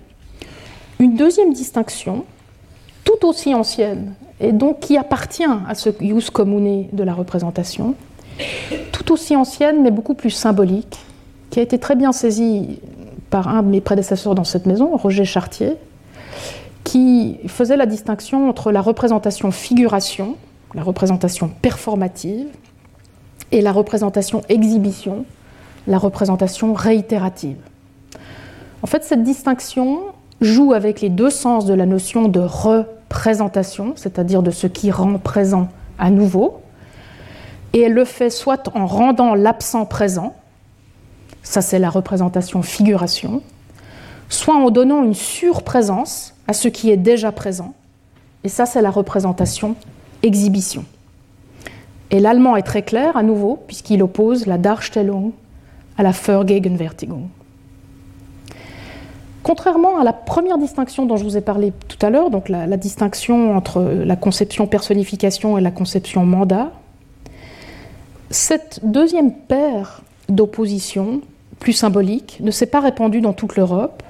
une deuxième distinction, tout aussi ancienne, et donc qui appartient à ce jus commune de la représentation, tout aussi ancienne mais beaucoup plus symbolique, qui a été très bien saisie par un de mes prédécesseurs dans cette maison, Roger Chartier, qui faisait la distinction entre la représentation figuration, la représentation performative, et la représentation exhibition, la représentation réitérative. En fait, cette distinction joue avec les deux sens de la notion de représentation, c'est-à-dire de ce qui rend présent à nouveau, et elle le fait soit en rendant l'absent présent, ça c'est la représentation figuration, soit en donnant une surprésence à ce qui est déjà présent. Et ça, c'est la représentation exhibition. Et l'allemand est très clair à nouveau, puisqu'il oppose la Darstellung à la Vergegenwärtigung. Contrairement à la première distinction dont je vous ai parlé tout à l'heure, donc la, la, distinction entre la conception personnification et la conception mandat, cette deuxième paire d'oppositions, plus symbolique, ne s'est pas répandue dans toute l'Europe,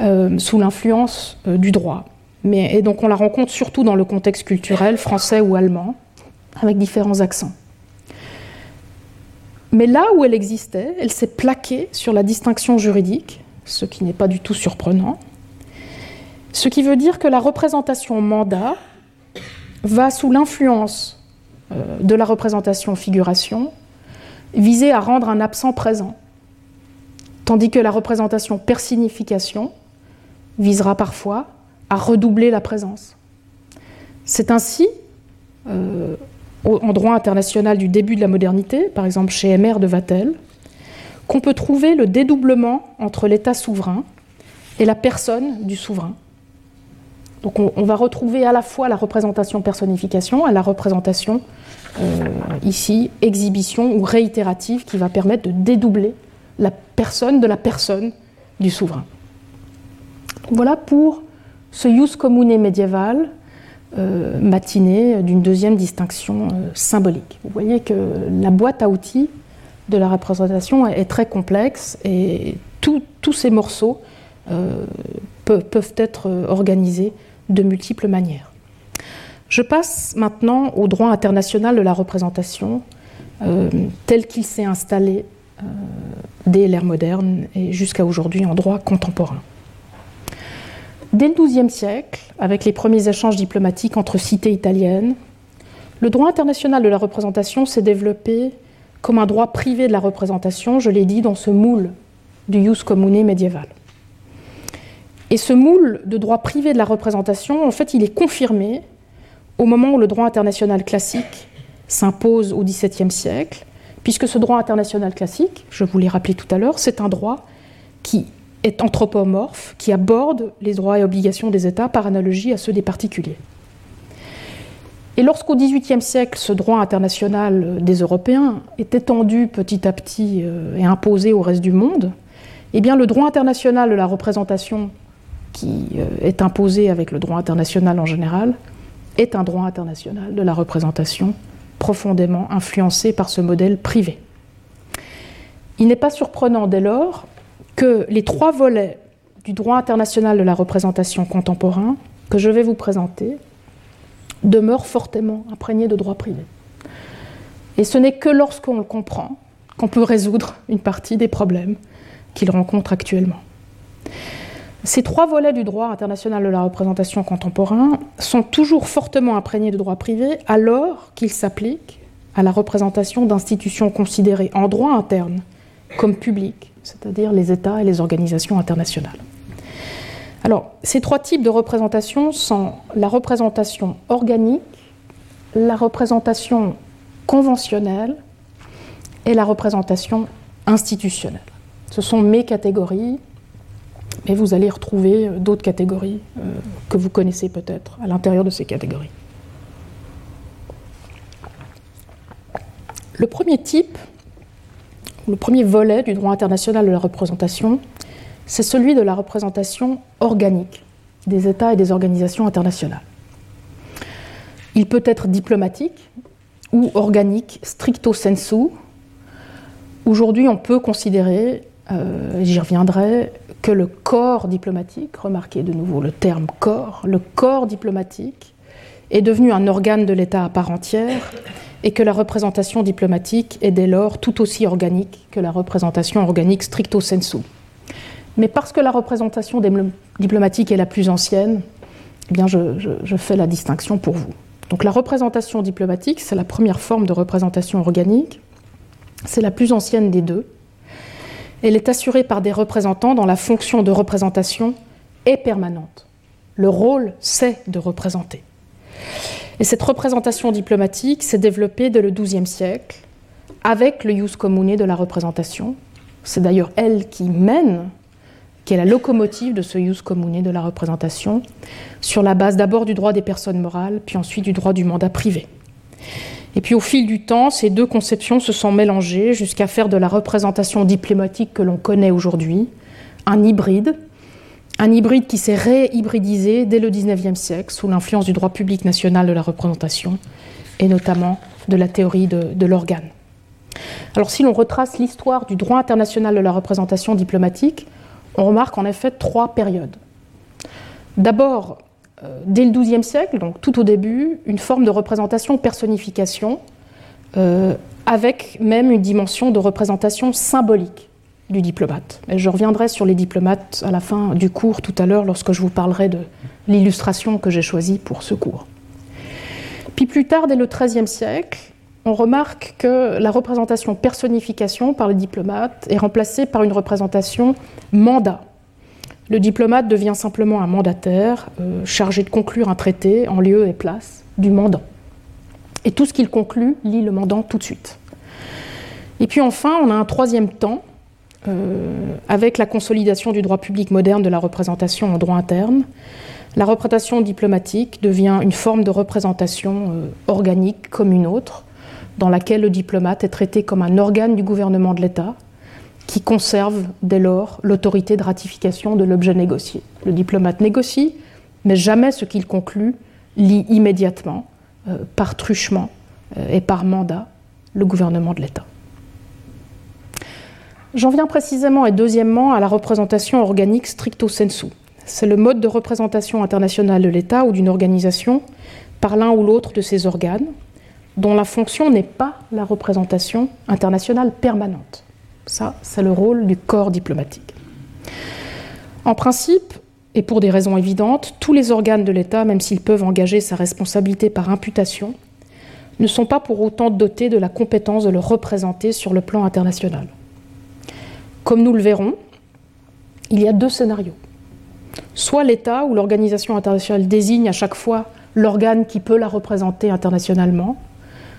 euh, sous l'influence euh, du droit. Mais, et donc on la rencontre surtout dans le contexte culturel français ou allemand, avec différents accents. Mais là où elle existait, elle s'est plaquée sur la distinction juridique, ce qui n'est pas du tout surprenant, ce qui veut dire que la représentation mandat va sous l'influence euh, de la représentation figuration visait à rendre un absent présent, tandis que la représentation personnification visera parfois à redoubler la présence. C'est ainsi, euh, en droit international du début de la modernité, par exemple chez MR de Vatel, qu'on peut trouver le dédoublement entre l'État souverain et la personne du souverain. Donc on, va retrouver à la fois la représentation personnification et la représentation euh, ici exhibition ou réitérative qui va permettre de dédoubler la personne de la personne du souverain. Voilà pour ce jus commune médiéval euh, matiné d'une deuxième distinction euh, symbolique. Vous voyez que la boîte à outils de la représentation est, très complexe et tous ces morceaux peuvent être organisés de multiples manières. Je passe maintenant au droit international de la représentation euh, tel qu'il s'est installé euh, dès l'ère moderne et jusqu'à aujourd'hui en droit contemporain. Dès le XIIe siècle, avec les premiers échanges diplomatiques entre cités italiennes, le droit international de la représentation s'est développé comme un droit privé de la représentation, je l'ai dit, dans ce moule du jus commune médiéval. Et ce moule de droit privé de la représentation, en fait, il est confirmé au moment où le droit international classique s'impose au XVIIe siècle, puisque ce droit international classique, je vous l'ai rappelé tout à l'heure, c'est un droit qui est anthropomorphe, qui aborde les droits et obligations des États par analogie à ceux des particuliers. Et lorsqu'au XVIIIe siècle, ce droit international des Européens est étendu petit à petit euh, et imposé au reste du monde, eh bien le droit international de la représentation qui euh, est imposé avec le droit international en général, est un droit international de la représentation profondément influencé par ce modèle privé. Il n'est pas surprenant dès lors que les trois volets du droit international de la représentation contemporain que je vais vous présenter demeurent fortement imprégnés de droit privé. Et ce n'est que lorsqu'on le comprend qu'on peut résoudre une partie des problèmes qu'il rencontre actuellement. Ces trois volets du droit international de la représentation contemporain sont toujours fortement imprégnés de droit privé alors qu'ils s'appliquent à la représentation d'institutions considérées en droit interne comme publiques, c'est-à-dire les États et les organisations internationales. Alors, ces trois types de représentation sont la représentation organique, la représentation conventionnelle et la représentation institutionnelle. Ce sont mes catégories mais vous allez retrouver euh, d'autres catégories euh, que vous connaissez peut-être à l'intérieur de ces catégories. Le premier type, le premier volet du droit international de la représentation, c'est celui de la représentation organique des États et des organisations internationales. Il peut être diplomatique ou organique stricto sensu. Aujourd'hui, on peut considérer, euh, j'y reviendrai, que le corps diplomatique, remarquez de nouveau le terme corps, le corps diplomatique est devenu un organe de l'État à part entière et que la représentation diplomatique est dès lors tout aussi organique que la représentation organique stricto sensu. Mais parce que la représentation diplomatique est la plus ancienne, eh bien je, je fais la distinction pour vous. Donc la représentation diplomatique, c'est la première forme de représentation organique, c'est la plus ancienne des deux, elle est assurée par des représentants dont la fonction de représentation est permanente. Le rôle, c'est de représenter. Et cette représentation diplomatique s'est développée dès le XIIe siècle avec le jus commune de la représentation. C'est d'ailleurs elle qui mène, qui est la locomotive de ce jus commune de la représentation, sur la base d'abord du droit des personnes morales, puis ensuite du droit du mandat privé. Et puis au fil du temps, ces deux conceptions se sont mélangées jusqu'à faire de la représentation diplomatique que l'on connaît aujourd'hui un hybride, un hybride qui s'est réhybridisé dès le XIXe siècle sous l'influence du droit public national de la représentation et notamment de la théorie de, de l'organe. Alors si l'on retrace l'histoire du droit international de la représentation diplomatique, on remarque en effet trois périodes. D'abord, dès le XIIe siècle, donc tout au début, une forme de représentation personnification, euh, avec même une dimension de représentation symbolique du diplomate. Je reviendrai sur les diplomates à la fin du cours tout à l'heure lorsque je vous parlerai de l'illustration que j'ai choisie pour ce cours. Puis plus tard, dès le XIIIe siècle, on remarque que la représentation personnification par les diplomates est remplacée par une représentation mandat. Le diplomate devient simplement un mandataire euh, chargé de conclure un traité en lieu et place du mandant. Et tout ce qu'il conclut lit le mandant tout de suite. Et puis enfin, on a un troisième temps euh, avec la consolidation du droit public moderne de la représentation en droit interne. La représentation diplomatique devient une forme de représentation euh, organique comme une autre, dans laquelle le diplomate est traité comme un organe du gouvernement de l'État qui conserve dès lors l'autorité de ratification de l'objet négocié. Le diplomate négocie, mais jamais ce qu'il conclut lie immédiatement, euh, par truchement euh, et par mandat, le gouvernement de l'État. J'en viens précisément et deuxièmement à la représentation organique stricto sensu. C'est le mode de représentation internationale de l'État ou d'une organisation par l'un ou l'autre de ses organes, dont la fonction n'est pas la représentation internationale permanente. Ça, c'est le rôle du corps diplomatique. En principe, et pour des raisons évidentes, tous les organes de l'État, même s'ils peuvent engager sa responsabilité par imputation, ne sont pas pour autant dotés de la compétence de le représenter sur le plan international. Comme nous le verrons, il y a deux scénarios. Soit l'État ou l'organisation internationale désigne à chaque fois l'organe qui peut la représenter internationalement,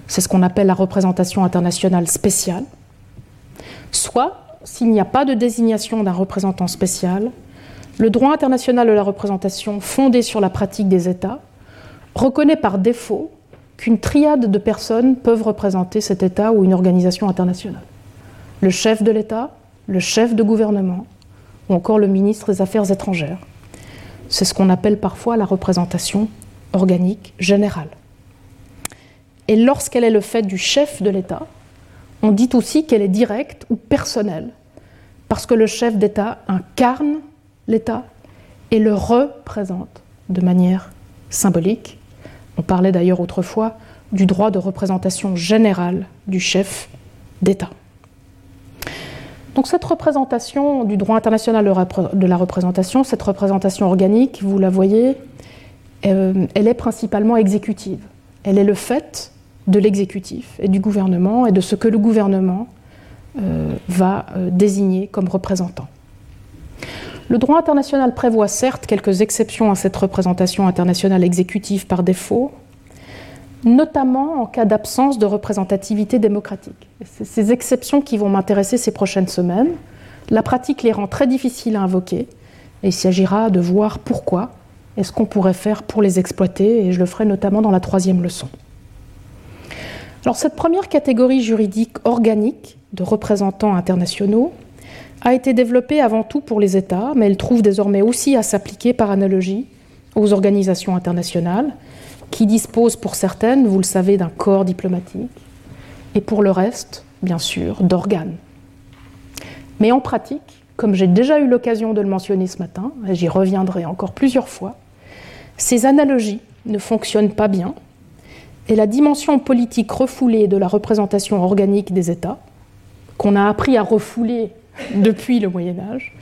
c'est ce qu'on appelle la représentation internationale spéciale. Soit, s'il n'y a pas de désignation d'un représentant spécial, le droit international de la représentation, fondé sur la pratique des États, reconnaît par défaut qu'une triade de personnes peuvent représenter cet État ou une organisation internationale. Le chef de l'État, le chef de gouvernement, ou encore le ministre des Affaires étrangères. C'est ce qu'on appelle parfois la représentation organique générale. Et lorsqu'elle est le fait du chef de l'État, on dit aussi qu'elle est directe ou personnelle, parce que le chef d'État incarne l'État et le représente de manière symbolique. On parlait d'ailleurs autrefois du droit de représentation générale du chef d'État. Donc cette représentation du droit international de la représentation, cette représentation organique, vous la voyez, euh, elle est principalement exécutive. Elle est le fait de l'exécutif et du gouvernement et de ce que le gouvernement euh, va euh, désigner comme représentant. Le droit international prévoit certes quelques exceptions à cette représentation internationale exécutive par défaut, notamment en cas d'absence de représentativité démocratique. C'est ces exceptions qui vont m'intéresser ces prochaines semaines. La pratique les rend très difficiles à invoquer et il s'agira de voir pourquoi et ce qu'on pourrait faire pour les exploiter et je le ferai notamment dans la troisième leçon. Cette première catégorie juridique organique de représentants internationaux a été développée avant tout pour les États, mais elle trouve désormais aussi à s'appliquer par analogie aux organisations internationales, qui disposent pour certaines, vous le savez, d'un corps diplomatique, et pour le reste, bien sûr, d'organes. Mais en pratique, comme j'ai déjà eu l'occasion de le mentionner ce matin, et j'y reviendrai encore plusieurs fois, ces analogies ne fonctionnent pas bien et la dimension politique refoulée de la représentation organique des États, qu'on a appris à refouler depuis le Moyen Âge,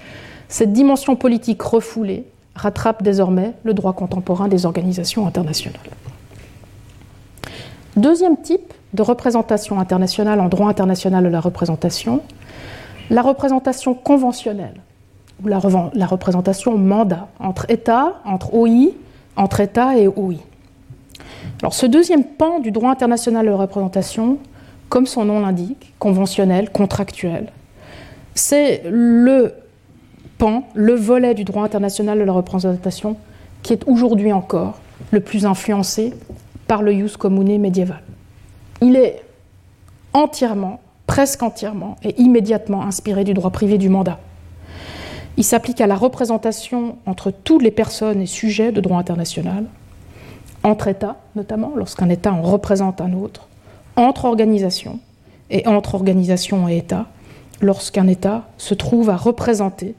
cette dimension politique refoulée rattrape désormais le droit contemporain des organisations internationales. Deuxième type de représentation internationale en droit international de la représentation, la représentation conventionnelle, ou la, la représentation mandat entre États, entre OI, entre États et OI. Alors ce deuxième pan du droit international de représentation, comme son nom l'indique, conventionnel, contractuel, c'est le pan, le volet du droit international de la représentation qui est aujourd'hui encore le plus influencé par le jus commune médiéval. Il est entièrement, presque entièrement et immédiatement inspiré du droit privé du mandat. Il s'applique à la représentation entre toutes les personnes et sujets de droit international, entre États notamment, lorsqu'un État en représente un autre, entre organisations et entre organisations et États, lorsqu'un État se trouve à représenter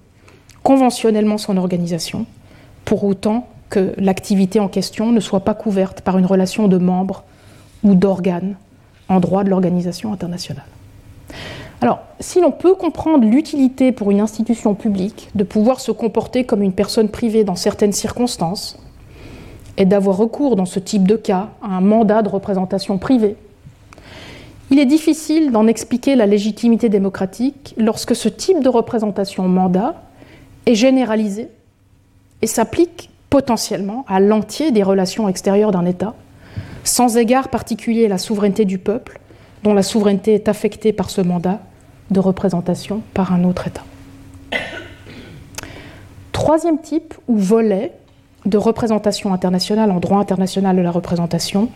conventionnellement son organisation, pour autant que l'activité en question ne soit pas couverte par une relation de membres ou d'organes en droit de l'organisation internationale. Alors, si l'on peut comprendre l'utilité pour une institution publique de pouvoir se comporter comme une personne privée dans certaines circonstances, et d'avoir recours dans ce type de cas à un mandat de représentation privée, il est difficile d'en expliquer la légitimité démocratique lorsque ce type de représentation mandat est généralisé et s'applique potentiellement à l'entier des relations extérieures d'un État, sans égard particulier à la souveraineté du peuple, dont la souveraineté est affectée par ce mandat de représentation par un autre État. Troisième type ou volet de représentation internationale en droit international de la représentation,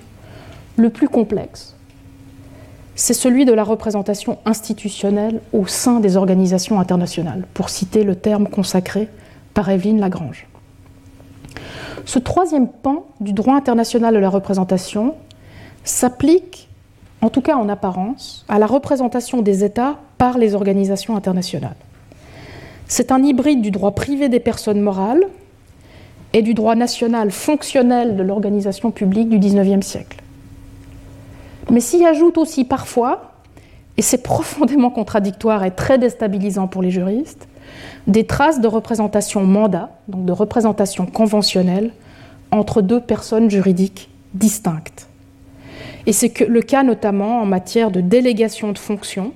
le plus complexe, c'est celui de la représentation institutionnelle au sein des organisations internationales, pour citer le terme consacré par Evelyne Lagrange. Ce troisième pan du droit international de la représentation s'applique, en tout cas en apparence, à la représentation des États par les organisations internationales. C'est un hybride du droit privé des personnes morales et du droit national fonctionnel de l'organisation publique du XIXe siècle mais s'y ajoute aussi parfois, et c'est profondément contradictoire et très déstabilisant pour les juristes, des traces de représentation mandat, donc de représentation conventionnelle, entre deux personnes juridiques distinctes. Et c'est le cas notamment en matière de délégation de fonctions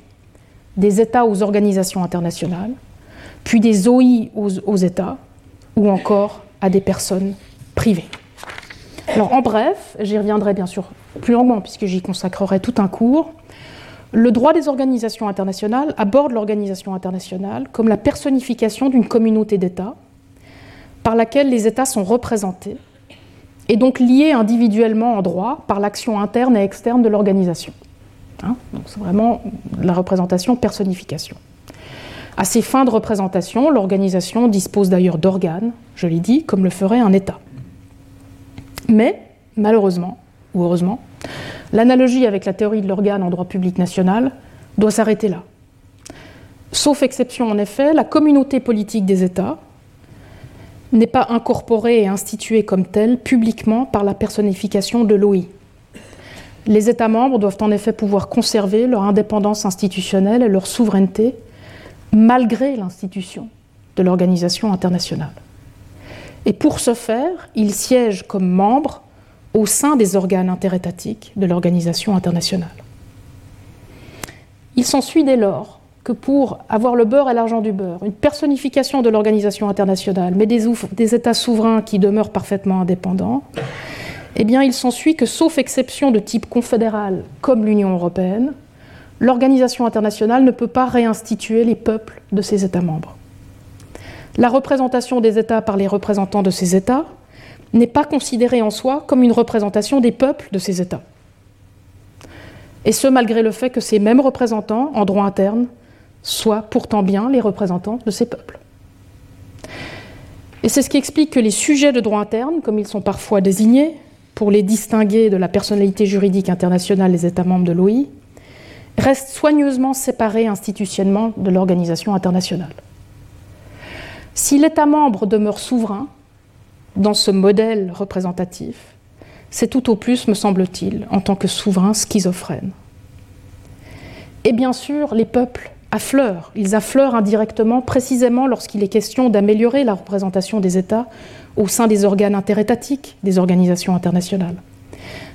des États aux organisations internationales, puis des OI aux États, ou encore à des personnes privées. Alors en bref, j'y reviendrai bien sûr plus longuement puisque j'y consacrerai tout un cours. Le droit des organisations internationales aborde l'organisation internationale comme la personnification d'une communauté d'États par laquelle les États sont représentés et donc liés individuellement en droit par l'action interne et externe de l'organisation. Hein, donc c'est vraiment la représentation personnification. À ces fins de représentation, l'organisation dispose d'ailleurs d'organes, je l'ai dit, comme le ferait un État. Mais, malheureusement, ou heureusement, l'analogie avec la théorie de l'organe en droit public national doit s'arrêter là. Sauf exception, en effet, la communauté politique des États n'est pas incorporée et instituée comme telle publiquement par la personnification de l'OI. Les États membres doivent en effet pouvoir conserver leur indépendance institutionnelle et leur souveraineté malgré l'institution de l'organisation internationale. Et pour ce faire, il siège comme membre au sein des organes interétatiques de l'organisation internationale. Il s'ensuit dès lors que pour avoir le beurre et l'argent du beurre, une personnification de l'organisation internationale, mais des, États souverains qui demeurent parfaitement indépendants, eh bien, il s'ensuit que, sauf exception de type confédéral comme l'Union européenne, l'organisation internationale ne peut pas réinstituer les peuples de ses États membres la représentation des États par les représentants de ces États n'est pas considérée en soi comme une représentation des peuples de ces États. Et ce, malgré le fait que ces mêmes représentants, en droit interne, soient pourtant bien les représentants de ces peuples. Et c'est ce qui explique que les sujets de droit interne, comme ils sont parfois désignés, pour les distinguer de la personnalité juridique internationale des États membres de l'OI, restent soigneusement séparés institutionnellement de l'organisation internationale. Si l'État membre demeure souverain dans ce modèle représentatif, c'est tout au plus, me semble-t-il, en tant que souverain schizophrène. Et bien sûr, les peuples affleurent. Ils affleurent indirectement, précisément lorsqu'il est question d'améliorer la représentation des États au sein des organes interétatiques des organisations internationales.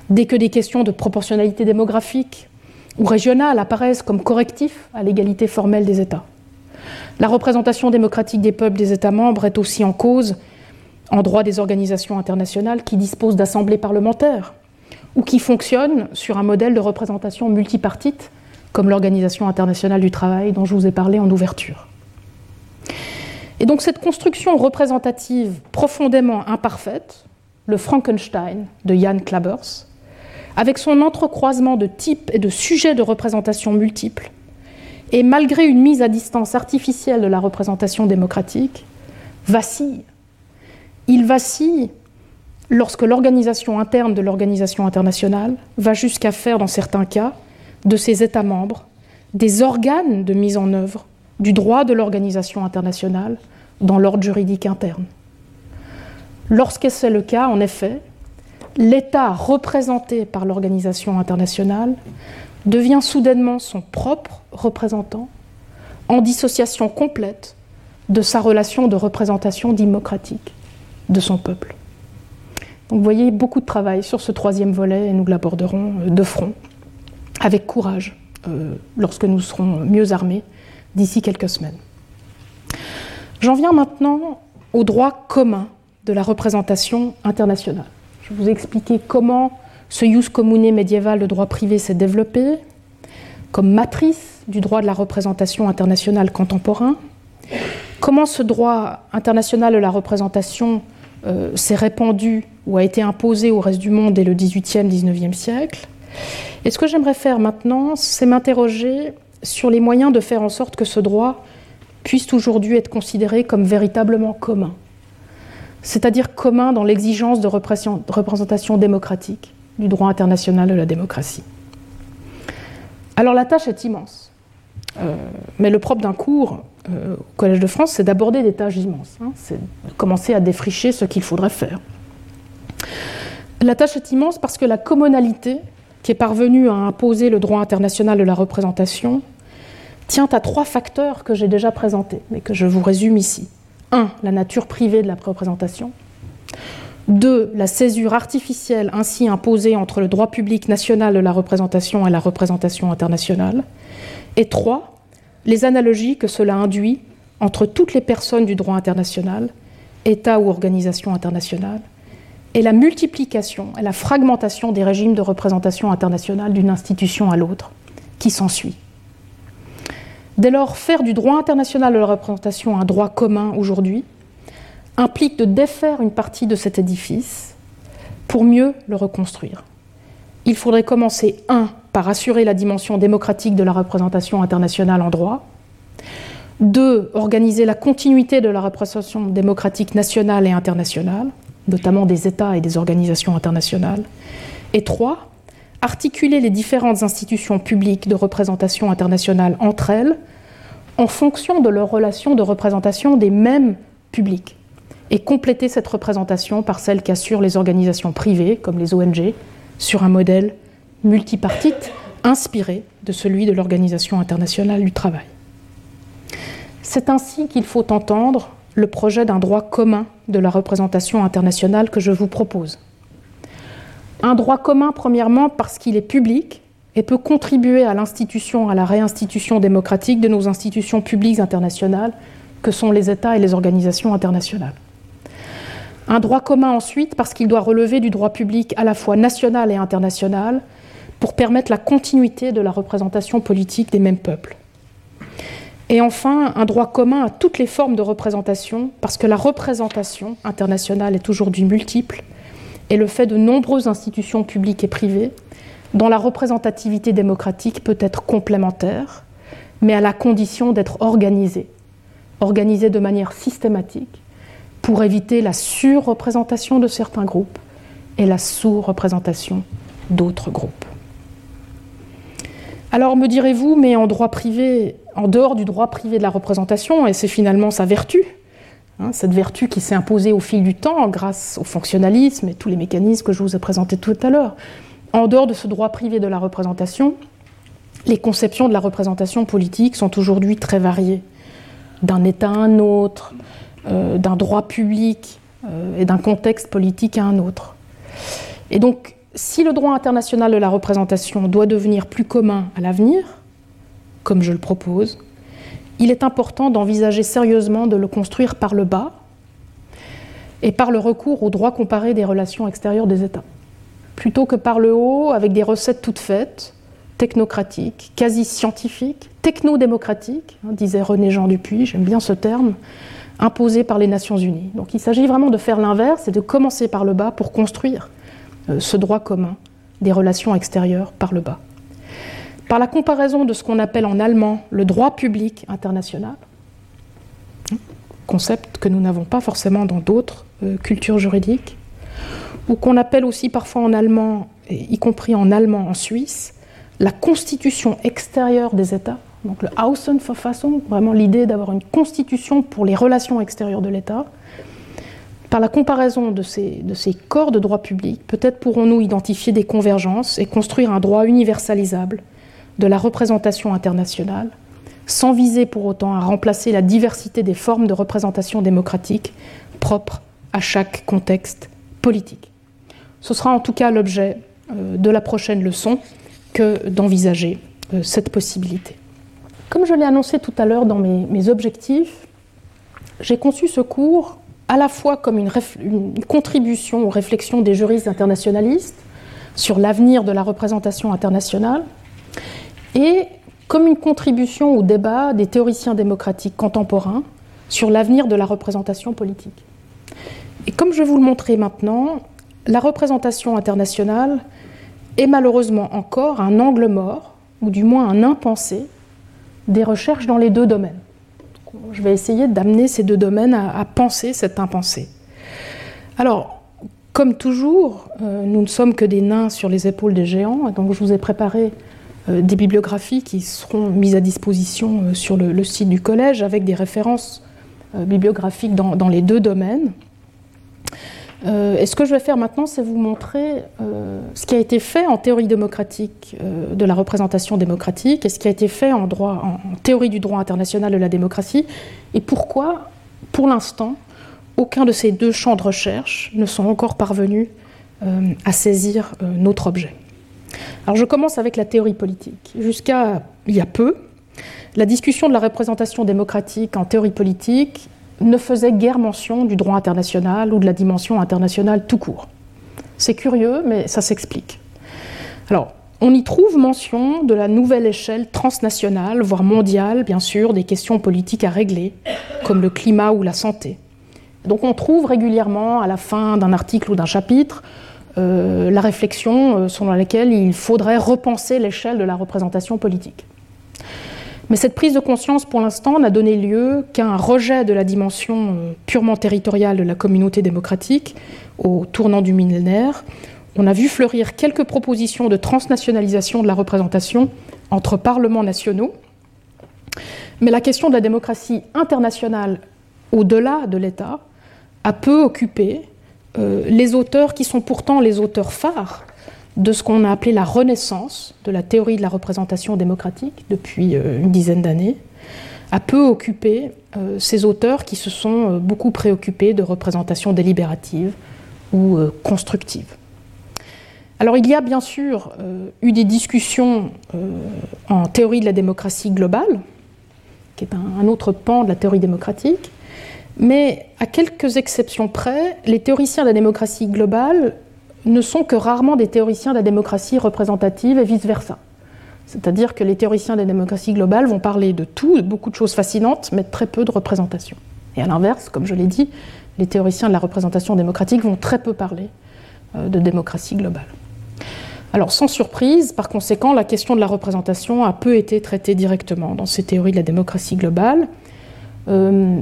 Dès que des questions de proportionnalité démographique ou régionale apparaissent comme correctifs à l'égalité formelle des États. La représentation démocratique des peuples des États membres est aussi en cause en droit des organisations internationales qui disposent d'assemblées parlementaires ou qui fonctionnent sur un modèle de représentation multipartite, comme l'Organisation internationale du travail dont je vous ai parlé en ouverture. Et donc cette construction représentative profondément imparfaite, le Frankenstein de Jan Klabers, avec son entrecroisement de types et de sujets de représentation multiples, et malgré une mise à distance artificielle de la représentation démocratique, vacille. Il vacille lorsque l'organisation interne de l'organisation internationale va jusqu'à faire, dans certains cas, de ses États membres des organes de mise en œuvre du droit de l'organisation internationale dans l'ordre juridique interne. Lorsque c'est le cas, en effet, l'État représenté par l'organisation internationale devient soudainement son propre représentant, en dissociation complète de sa relation de représentation démocratique de son peuple. Vous voyez beaucoup de travail sur ce troisième volet et nous l'aborderons de front. avec courage lorsque nous serons mieux armés d'ici quelques semaines. J'en viens maintenant au droit commun de la représentation internationale. Je vous ai expliqué comment ce jus commune médiéval de droit privé s'est développé comme matrice du droit de la représentation internationale contemporain, comment ce droit international de la représentation euh, s'est répandu ou a été imposé au reste du monde dès le XVIIIe, XIXe siècle. Et ce que j'aimerais faire maintenant, c'est m'interroger sur les moyens de faire en sorte que ce droit puisse aujourd'hui être considéré comme véritablement commun, c'est-à-dire commun dans l'exigence de représentation démocratique du droit international de la démocratie. Alors la tâche est immense, euh, mais le propre d'un cours euh, au Collège de France, c'est d'aborder des tâches immenses, hein. c'est de commencer à défricher ce qu'il faudrait faire. La tâche est immense parce que la commonalité qui est parvenue à imposer le droit international de la représentation tient à trois facteurs que j'ai déjà présentés, mais que je vous résume ici. 1. La nature privée de la représentation. 2. La césure artificielle ainsi imposée entre le droit public national de la représentation et la représentation internationale. Et 3. Les analogies que cela induit entre toutes les personnes du droit international, États ou organisations internationales, et la multiplication et la fragmentation des régimes de représentation internationale d'une institution à l'autre qui s'ensuit. Dès lors, faire du droit international de la représentation un droit commun aujourd'hui implique de défaire une partie de cet édifice pour mieux le reconstruire. Il faudrait commencer, un, par assurer la dimension démocratique de la représentation internationale en droit, deux, organiser la continuité de la représentation démocratique nationale et internationale, notamment des États et des organisations internationales, et trois, articuler les différentes institutions publiques de représentation internationale entre elles en fonction de leurs relations de représentation des mêmes publics et compléter cette représentation par celle qu'assurent les organisations privées comme les ONG sur un modèle multipartite inspiré de celui de l'Organisation internationale du travail. C'est ainsi qu'il faut entendre le projet d'un droit commun de la représentation internationale que je vous propose. Un droit commun, premièrement, parce qu'il est public et peut contribuer à l'institution, à la réinstitution démocratique de nos institutions publiques internationales, que sont les États et les organisations internationales. Un droit commun ensuite, parce qu'il doit relever du droit public à la fois national et international, pour permettre la continuité de la représentation politique des mêmes peuples. Et enfin, un droit commun à toutes les formes de représentation, parce que la représentation internationale est aujourd'hui multiple, et le fait de nombreuses institutions publiques et privées, dont la représentativité démocratique peut être complémentaire, mais à la condition d'être organisée, organisée de manière systématique, pour éviter la surreprésentation de certains groupes et la sous-représentation d'autres groupes. Alors me direz-vous, mais en droit privé, en dehors du droit privé de la représentation, et c'est finalement sa vertu, hein, cette vertu qui s'est imposée au fil du temps grâce au fonctionnalisme et tous les mécanismes que je vous ai présentés tout à l'heure, en dehors de ce droit privé de la représentation, les conceptions de la représentation politique sont aujourd'hui très variées, d'un État à un autre, euh, d'un droit public euh, et d'un contexte politique à un autre. Et donc, si le droit international de la représentation doit devenir plus commun à l'avenir, comme je le propose, il est important d'envisager sérieusement de le construire par le bas et par le recours au droit comparé des relations extérieures des États, plutôt que par le haut avec des recettes toutes faites, technocratiques, quasi scientifiques, techno-démocratiques, hein, disait René Jean Dupuis, j'aime bien ce terme, imposée par les Nations Unies. Donc il s'agit vraiment de faire l'inverse et de commencer par le bas pour construire euh, ce droit commun des relations extérieures par le bas. Par la comparaison de ce qu'on appelle en allemand le droit public international, concept que nous n'avons pas forcément dans d'autres euh, cultures juridiques, ou qu'on appelle aussi parfois en allemand, y compris en allemand en Suisse, la constitution extérieure des États, donc le Außenverfassung, vraiment l'idée d'avoir une constitution pour les relations extérieures de l'État. Par la comparaison de ces, de ces corps de droit public, peut-être pourrons-nous identifier des convergences et construire un droit universalisable de la représentation internationale, sans viser pour autant à remplacer la diversité des formes de représentation démocratique propres à chaque contexte politique. Ce sera en tout cas l'objet euh, de la prochaine leçon que d'envisager cette possibilité. Comme je l'ai annoncé tout à l'heure dans mes, objectifs, j'ai conçu ce cours à la fois comme une, contribution aux réflexions des juristes internationalistes sur l'avenir de la représentation internationale et comme une contribution au débat des théoriciens démocratiques contemporains sur l'avenir de la représentation politique. Et comme je vais vous le montrer maintenant, la représentation internationale est malheureusement encore un angle mort, ou du moins un impensé, des recherches dans les deux domaines. Je vais essayer d'amener ces deux domaines à, penser cet impensé. Alors, comme toujours, euh, nous ne sommes que des nains sur les épaules des géants, donc je vous ai préparé des bibliographies qui seront mises à disposition euh, sur le, site du collège avec des références bibliographiques dans, les deux domaines. et ce que je vais faire maintenant, c'est vous montrer ce qui a été fait en théorie démocratique de la représentation démocratique et ce qui a été fait en, en théorie du droit international de la démocratie et pourquoi, pour l'instant, aucun de ces deux champs de recherche ne sont encore parvenus à saisir notre objet. Alors je commence avec la théorie politique. Jusqu'à il y a peu, la discussion de la représentation démocratique en théorie politique ne faisait guère mention du droit international ou de la dimension internationale tout court. C'est curieux, mais ça s'explique. Alors, on y trouve mention de la nouvelle échelle transnationale, voire mondiale, bien sûr, des questions politiques à régler, comme le climat ou la santé. Donc on trouve régulièrement, à la fin d'un article ou d'un chapitre, la réflexion euh, selon laquelle il faudrait repenser l'échelle de la représentation politique. Mais cette prise de conscience, pour l'instant, n'a donné lieu qu'à un rejet de la dimension euh, purement territoriale de la communauté démocratique au tournant du millénaire. On a vu fleurir quelques propositions de transnationalisation de la représentation entre parlements nationaux, mais la question de la démocratie internationale au-delà de l'État a peu occupé euh, les auteurs qui sont pourtant les auteurs phares de ce qu'on a appelé la renaissance de la théorie de la représentation démocratique depuis euh, une dizaine d'années, a peu occupé euh, ces auteurs qui se sont beaucoup préoccupés de représentation délibérative ou constructive. Alors il y a bien sûr eu des discussions en théorie de la démocratie globale, qui est un autre pan de la théorie démocratique, mais à quelques exceptions près, les théoriciens de la démocratie globale ne sont que rarement des théoriciens de la démocratie représentative et vice-versa. C'est-à-dire que les théoriciens de la démocratie globale vont parler de tout, de beaucoup de choses fascinantes, mais très peu de représentation. Et à l'inverse, comme je l'ai dit, les théoriciens de la représentation démocratique vont très peu parler euh, de démocratie globale. Alors sans surprise, par conséquent, la question de la représentation a peu été traitée directement dans ces théories de la démocratie globale. Euh,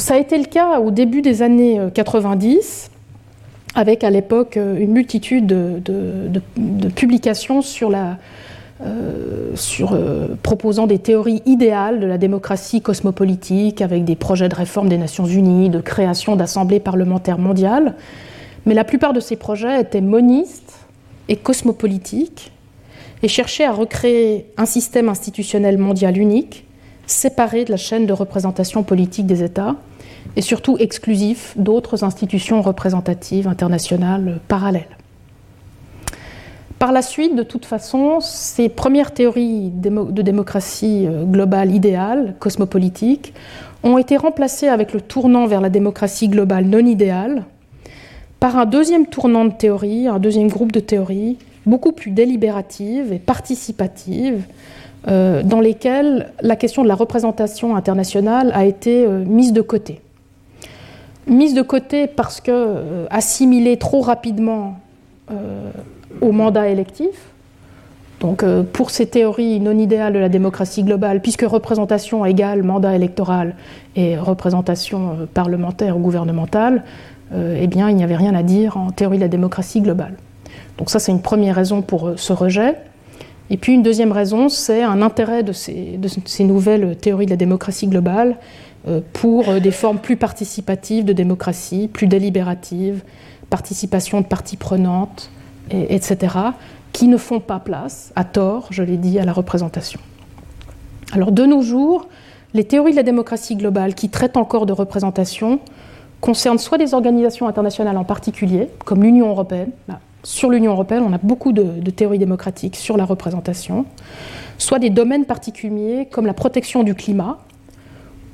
ça a été le cas au début des années 90, euh, avec à l'époque euh, une multitude de, publications sur la, euh, proposant des théories idéales de la démocratie cosmopolitique, avec des projets de réforme des Nations Unies, de création d'assemblées parlementaires mondiales. Mais la plupart de ces projets étaient monistes et cosmopolitiques et cherchaient à recréer un système institutionnel mondial unique séparé de la chaîne de représentation politique des États et surtout exclusif d'autres institutions représentatives internationales parallèles. Par la suite, de toute façon, ces premières théories de démocratie euh, globale idéale, cosmopolitique, ont été remplacées avec le tournant vers la démocratie globale non idéale par un deuxième tournant de théorie, un deuxième groupe de théories, beaucoup plus délibérative et participative, euh, dans lesquelles la question de la représentation internationale a été euh, mise de côté. Mise de côté parce que euh, assimilée trop rapidement au mandat électif, donc pour ces théories non idéales de la démocratie globale, puisque représentation égale mandat électoral et représentation parlementaire ou gouvernementale, eh bien il n'y avait rien à dire en théorie de la démocratie globale. Donc ça c'est une première raison pour ce rejet. Et puis une deuxième raison, c'est un intérêt de ces, nouvelles théories de la démocratie globale euh, pour euh, des formes plus participatives de démocratie, plus délibératives, participation de parties prenantes, etc., qui ne font pas place, à tort, je l'ai dit, à la représentation. Alors de nos jours, les théories de la démocratie globale qui traitent encore de représentation concernent soit des organisations internationales en particulier, comme l'Union européenne, sur l'Union européenne, on a beaucoup de, théories démocratiques sur la représentation, soit des domaines particuliers comme la protection du climat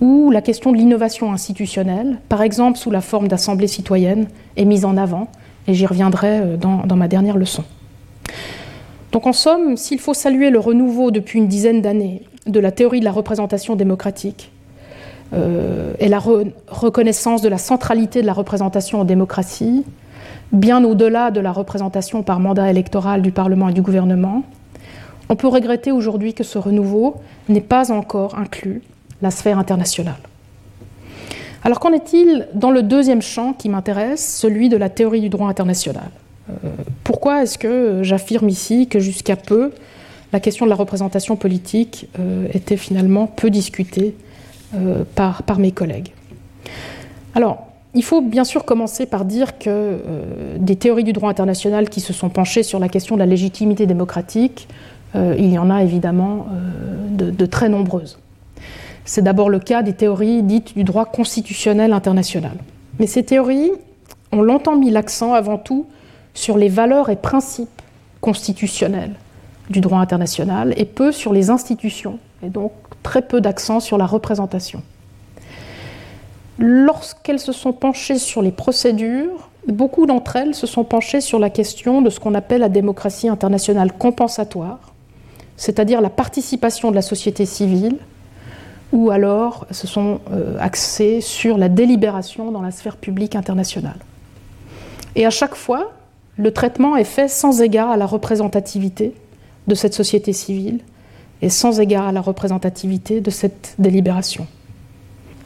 ou la question de l'innovation institutionnelle, par exemple sous la forme d'assemblées citoyennes, est mise en avant, et j'y reviendrai euh, dans, ma dernière leçon. Donc en somme, s'il faut saluer le renouveau depuis une dizaine d'années de la théorie de la représentation démocratique euh, et la re reconnaissance de la centralité de la représentation en démocratie, bien au-delà de la représentation par mandat électoral du Parlement et du gouvernement, on peut regretter aujourd'hui que ce renouveau n'ait pas encore inclus la sphère internationale. Alors qu'en est-il dans le deuxième champ qui m'intéresse, celui de la théorie du droit international? Euh, Pourquoi est-ce que j'affirme ici que jusqu'à peu, la question de la représentation politique euh, était finalement peu discutée euh, par, mes collègues? Alors, il faut bien sûr commencer par dire que des théories du droit international qui se sont penchées sur la question de la légitimité démocratique, il y en a évidemment de, de très nombreuses. C'est d'abord le cas des théories dites du droit constitutionnel international. Mais ces théories ont longtemps mis l'accent avant tout sur les valeurs et principes constitutionnels du droit international et peu sur les institutions, et donc très peu d'accent sur la représentation. Lorsqu'elles se sont penchées sur les procédures, beaucoup d'entre elles se sont penchées sur la question de ce qu'on appelle la démocratie internationale compensatoire, c'est-à-dire la participation de la société civile ou alors se sont euh, axés sur la délibération dans la sphère publique internationale. Et à chaque fois, le traitement est fait sans égard à la représentativité de cette société civile et sans égard à la représentativité de cette délibération.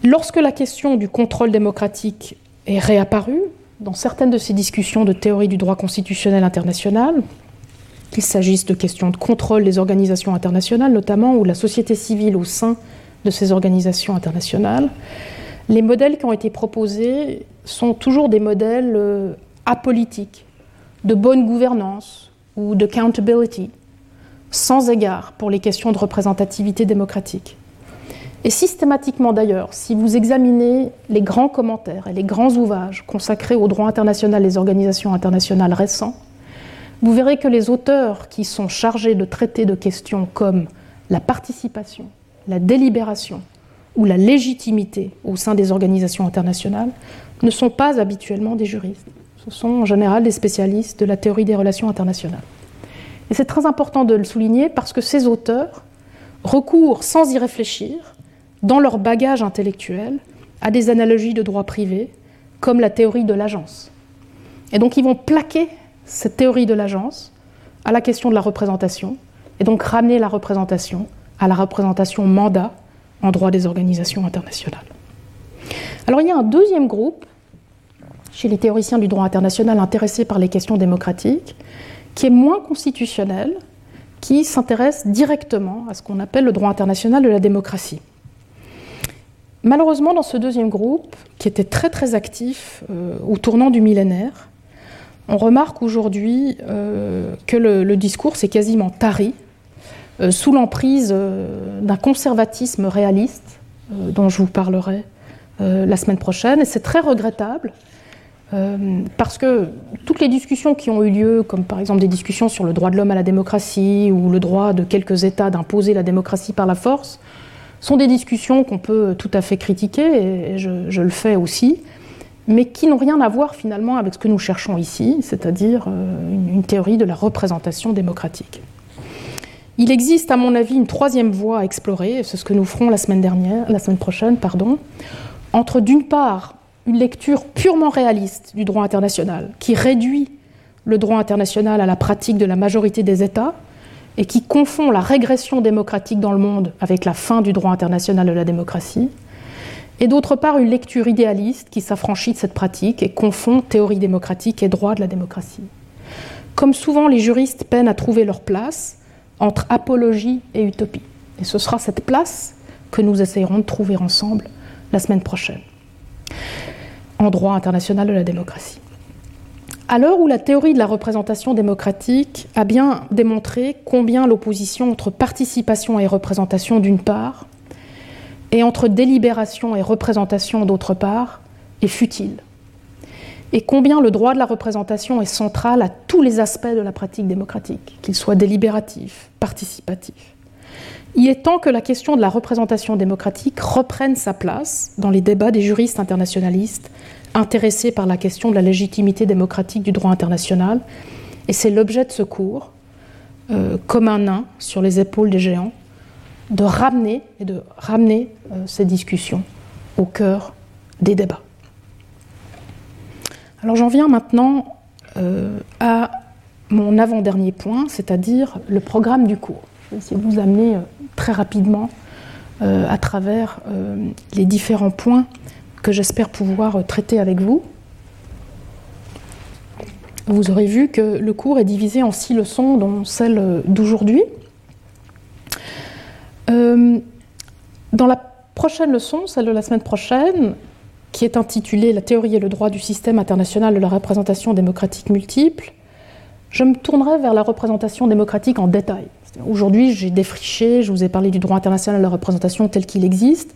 Lorsque la question du contrôle démocratique est réapparue dans certaines de ces discussions de théorie du droit constitutionnel international, qu'il s'agisse de questions de contrôle des organisations internationales notamment, ou la société civile au sein de ces organisations internationales, les modèles qui ont été proposés sont toujours des modèles euh, apolitiques, de bonne gouvernance ou de accountability, sans égard pour les questions de représentativité démocratique. Et systématiquement d'ailleurs, si vous examinez les grands commentaires et les grands ouvrages consacrés au droit international des organisations internationales récents, vous verrez que les auteurs qui sont chargés de traiter de questions comme la participation, la délibération ou la légitimité au sein des organisations internationales ne sont pas habituellement des juristes. Ce sont en général des spécialistes de la théorie des relations internationales. Et c'est très important de le souligner parce que ces auteurs recourent sans y réfléchir, dans leur bagage intellectuel, à des analogies de droit privé, comme la théorie de l'agence. Et donc ils vont plaquer cette théorie de l'agence à la question de la représentation, et donc ramener la représentation à la représentation mandat en droit des organisations internationales. Alors il y a un deuxième groupe chez les théoriciens du droit international intéressés par les questions démocratiques, qui est moins constitutionnel, qui s'intéresse directement à ce qu'on appelle le droit international de la démocratie. Malheureusement, dans ce deuxième groupe, qui était très très actif euh, au tournant du millénaire, on remarque aujourd'hui euh, que le, le discours s'est quasiment tari sous l'emprise euh, d'un conservatisme réaliste, euh, dont je vous parlerai euh, la semaine prochaine. Et c'est très regrettable euh, parce que toutes les discussions qui ont eu lieu, comme par exemple des discussions sur le droit de l'homme à la démocratie ou le droit de quelques États d'imposer la démocratie par la force, sont des discussions qu'on peut tout à fait critiquer, et je, le fais aussi, mais qui n'ont rien à voir finalement avec ce que nous cherchons ici, c'est-à-dire euh, une théorie de la représentation démocratique. Il existe, à mon avis, une troisième voie à explorer, c'est ce que nous ferons la semaine prochaine, entre d'une part une lecture purement réaliste du droit international, qui réduit le droit international à la pratique de la majorité des États et qui confond la régression démocratique dans le monde avec la fin du droit international de la démocratie, et d'autre part une lecture idéaliste qui s'affranchit de cette pratique et confond théorie démocratique et droit de la démocratie. Comme souvent, les juristes peinent à trouver leur place entre apologie et utopie. Et ce sera cette place que nous essayerons de trouver ensemble la semaine prochaine en droit international de la démocratie. À l'heure où la théorie de la représentation démocratique a bien démontré combien l'opposition entre participation et représentation d'une part et entre délibération et représentation d'autre part est futile. Et combien le droit de la représentation est central à tous les aspects de la pratique démocratique, qu'il soit délibératif, participatif. Il est temps que la question de la représentation démocratique reprenne sa place dans les débats des juristes internationalistes intéressés par la question de la légitimité démocratique du droit international, et c'est l'objet de ce cours, euh, comme un nain sur les épaules des géants, de ramener et de ramener euh, ces discussions au cœur des débats. Alors j'en viens maintenant euh, à mon avant-dernier point, c'est-à-dire le programme du cours. Je vais essayer de vous amener euh, très rapidement euh, à travers les différents points que j'espère pouvoir traiter avec vous. Vous aurez vu que le cours est divisé en six leçons, dont celle d'aujourd'hui. dans la prochaine leçon, celle de la semaine prochaine, qui est intitulé La théorie et le droit du système international de la représentation démocratique multiple, je me tournerai vers la représentation démocratique en détail. Aujourd'hui, j'ai défriché, je vous ai parlé du droit international de la représentation tel qu'il existe,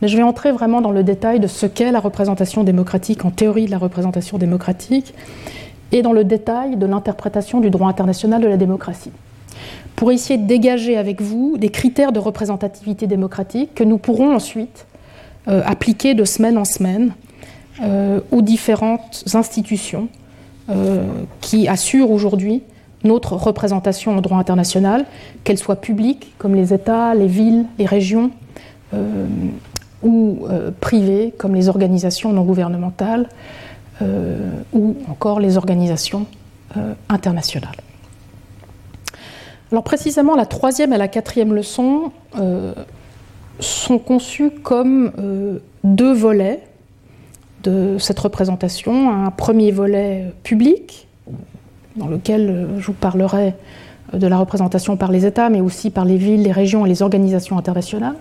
mais je vais entrer vraiment dans le détail de ce qu'est la représentation démocratique en théorie de la représentation démocratique et dans le détail de l'interprétation du droit international de la démocratie. Pour essayer de dégager avec vous des critères de représentativité démocratique que nous pourrons ensuite appliquée de semaine en semaine euh, aux différentes institutions euh, qui assurent aujourd'hui notre représentation en droit international, qu'elles soient publiques, comme les États, les villes, les régions, ou privées, comme les organisations non gouvernementales, ou encore les organisations internationales. Alors précisément, la troisième et la quatrième leçon sont conçus comme euh, deux volets de cette représentation. Un premier volet public, dans lequel euh, je vous parlerai de la représentation par les États, mais aussi par les villes, les régions et les organisations internationales.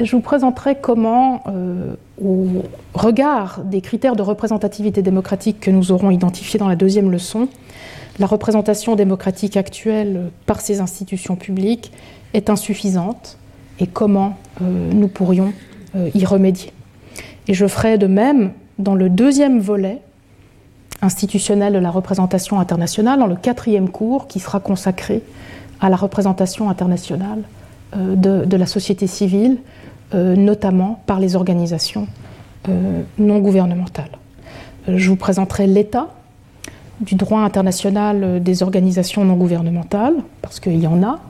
Je vous présenterai comment, euh, au regard des critères de représentativité démocratique que nous aurons identifiés dans la deuxième leçon, la représentation démocratique actuelle par ces institutions publiques est insuffisante et comment euh, nous pourrions euh, y remédier. Et je ferai de même dans le deuxième volet institutionnel de la représentation internationale, dans le quatrième cours qui sera consacré à la représentation internationale euh, de, la société civile, notamment par les organisations non gouvernementales. Je vous présenterai l'état du droit international des organisations non gouvernementales, parce qu'il y en a,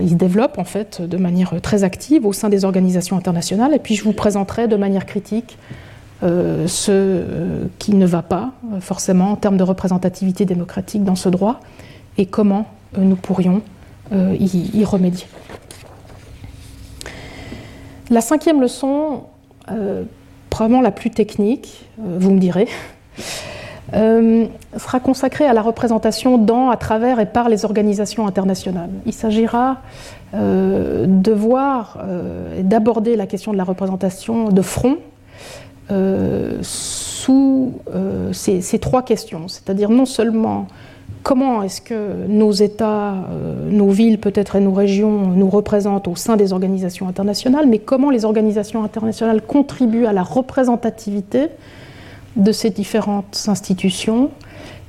il se développe en fait de manière très active au sein des organisations internationales. Et puis je vous présenterai de manière critique euh, ce euh, qui ne va pas forcément en termes de représentativité démocratique dans ce droit et comment nous pourrions y, remédier. La cinquième leçon, probablement la plus technique, vous me direz, euh, sera consacré à la représentation dans, à travers et par les organisations internationales. Il s'agira euh, de voir euh, et d'aborder la question de la représentation de front sous ces, ces, trois questions, c'est-à-dire non seulement comment est-ce que nos États, nos villes peut-être et nos régions nous représentent au sein des organisations internationales, mais comment les organisations internationales contribuent à la représentativité de ces différentes institutions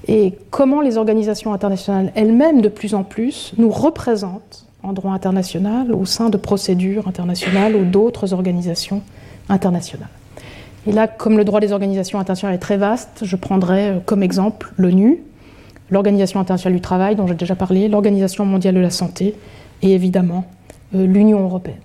et comment les organisations internationales elles-mêmes, de plus en plus, nous représentent en droit international au sein de procédures internationales ou d'autres organisations internationales. Et là, comme le droit des organisations internationales est très vaste, je prendrai euh, comme exemple l'ONU, l'Organisation internationale du travail dont j'ai déjà parlé, l'Organisation mondiale de la santé et évidemment euh, l'Union européenne.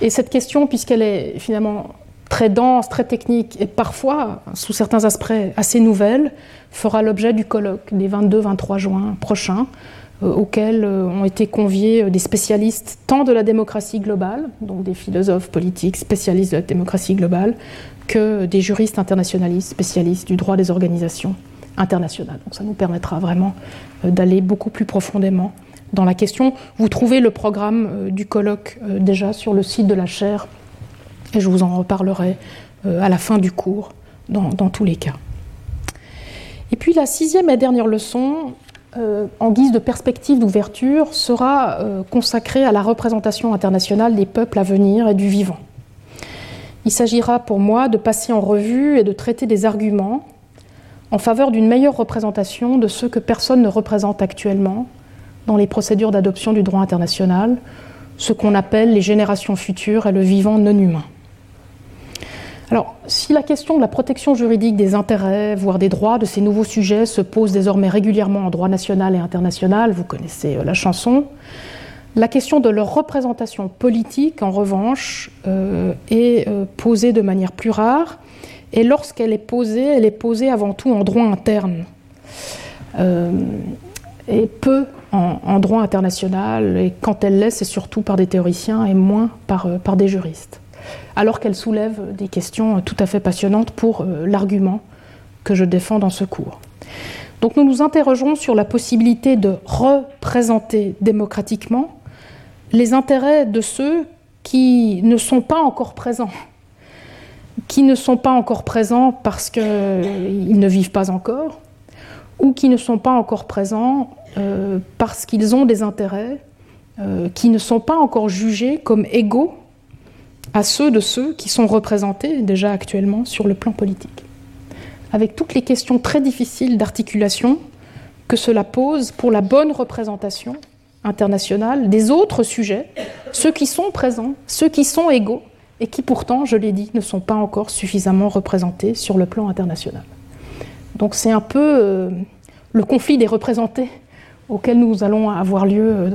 Et cette question, puisqu'elle est finalement très dense, très technique et parfois, sous certains aspects, assez nouvelle, fera l'objet du colloque des 22-23 juin prochains, euh, auquel euh, ont été conviés euh, des spécialistes tant de la démocratie globale, donc des philosophes politiques spécialistes de la démocratie globale, que des juristes internationalistes spécialistes du droit des organisations internationales. Donc ça nous permettra vraiment d'aller beaucoup plus profondément dans la question. Vous trouvez le programme du colloque déjà sur le site de la chaire et je vous en reparlerai euh, à la fin du cours, dans, tous les cas. Et puis la sixième et dernière leçon, euh, en guise de perspective d'ouverture, sera euh, consacrée à la représentation internationale des peuples à venir et du vivant. il s'agira pour moi de passer en revue et de traiter des arguments en faveur d'une meilleure représentation de ceux que personne ne représente actuellement dans les procédures d'adoption du droit international, ce qu'on appelle les générations futures et le vivant non humain. Alors, si la question de la protection juridique des intérêts, voire des droits de ces nouveaux sujets se pose désormais régulièrement en droit national et international, vous connaissez euh, la chanson, la question de leur représentation politique, en revanche, euh, est euh, posée de manière plus rare, et lorsqu'elle est posée, elle est posée avant tout en droit interne, et peu en, droit international, et quand elle l'est, c'est surtout par des théoriciens et moins par, par des juristes alors qu'elle soulève des questions tout à fait passionnantes pour euh, l'argument que je défends dans ce cours. Donc nous nous interrogeons sur la possibilité de représenter démocratiquement les intérêts de ceux qui ne sont pas encore présents, qui ne sont pas encore présents parce qu'ils ne vivent pas encore, ou qui ne sont pas encore présents euh, parce qu'ils ont des intérêts euh, qui ne sont pas encore jugés comme égaux à ceux de ceux qui sont représentés déjà actuellement sur le plan politique. Avec toutes les questions très difficiles d'articulation que cela pose pour la bonne représentation internationale des autres sujets, ceux qui sont présents, ceux qui sont égaux, et qui pourtant, je l'ai dit, ne sont pas encore suffisamment représentés sur le plan international. Donc c'est un peu euh, le conflit des représentés auquel nous allons avoir lieu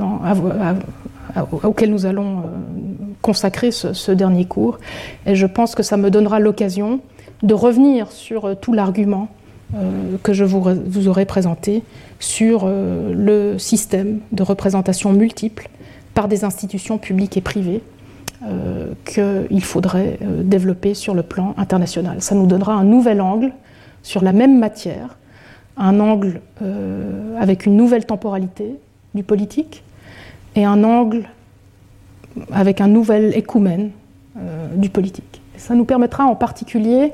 auquel nous allons euh, consacrer ce, dernier cours. Et je pense que ça me donnera l'occasion de revenir sur euh, tout l'argument euh, que je vous, vous, aurai présenté sur le système de représentation multiple par des institutions publiques et privées qu'il faudrait développer sur le plan international. Ça nous donnera un nouvel angle sur la même matière, un angle avec une nouvelle temporalité du politique, et un angle avec un nouvel écoumène euh, du politique. ça nous permettra en particulier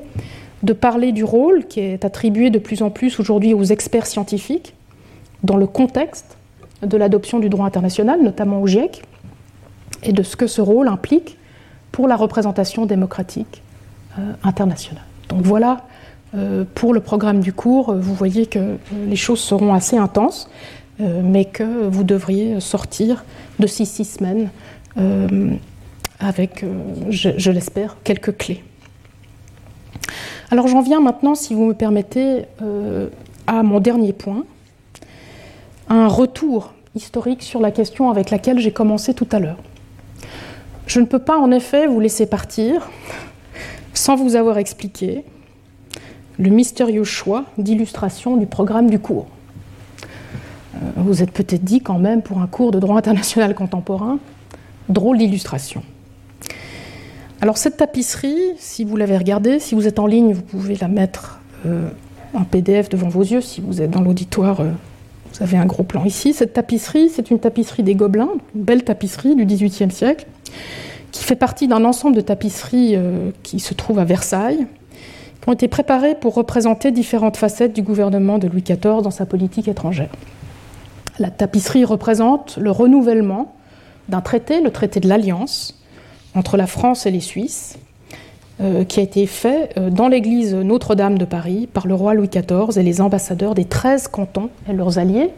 de parler du rôle qui est attribué de plus en plus aujourd'hui aux experts scientifiques dans le contexte de l'adoption du droit international, notamment au GIEC, et de ce que ce rôle implique pour la représentation démocratique euh, internationale. Donc voilà euh, pour le programme du cours, vous voyez que les choses seront assez intenses. Mais que vous devriez sortir de ces six semaines avec, euh, je, l'espère, quelques clés. Alors j'en viens maintenant, si vous me permettez, à mon dernier point, un retour historique sur la question avec laquelle j'ai commencé tout à l'heure. Je ne peux pas en effet vous laisser partir sans vous avoir expliqué le mystérieux choix d'illustration du programme du cours. Euh, vous êtes peut-être dit quand même pour un cours de droit international contemporain, drôle d'illustration. Alors cette tapisserie, si vous l'avez regardée, si vous êtes en ligne, vous pouvez la mettre euh, en PDF devant vos yeux. Si vous êtes dans l'auditoire, euh, vous avez un gros plan ici. Cette tapisserie, c'est une tapisserie des Gobelins, une belle tapisserie du XVIIIe siècle, qui fait partie d'un ensemble de tapisseries qui se trouve à Versailles, qui ont été préparées pour représenter différentes facettes du gouvernement de Louis XIV dans sa politique étrangère. La tapisserie représente le renouvellement d'un traité, le traité de l'Alliance, entre la France et les Suisses, euh, qui a été fait euh, dans l'église Notre-Dame de Paris par le roi Louis XIV et les ambassadeurs des 13 cantons et leurs alliés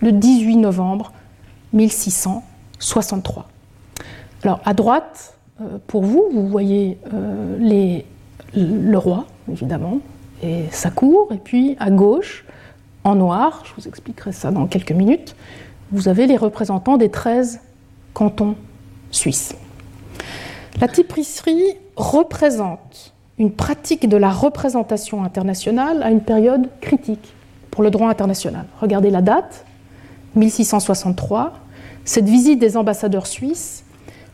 le 18 novembre 1663. Alors à droite, euh, pour vous, vous voyez le roi, évidemment, et sa cour, et puis à gauche, en noir, je vous expliquerai ça dans quelques minutes, vous avez les représentants des 13 cantons suisses. La tapisserie représente une pratique de la représentation internationale à une période critique pour le droit international. Regardez la date, 1663. Cette visite des ambassadeurs suisses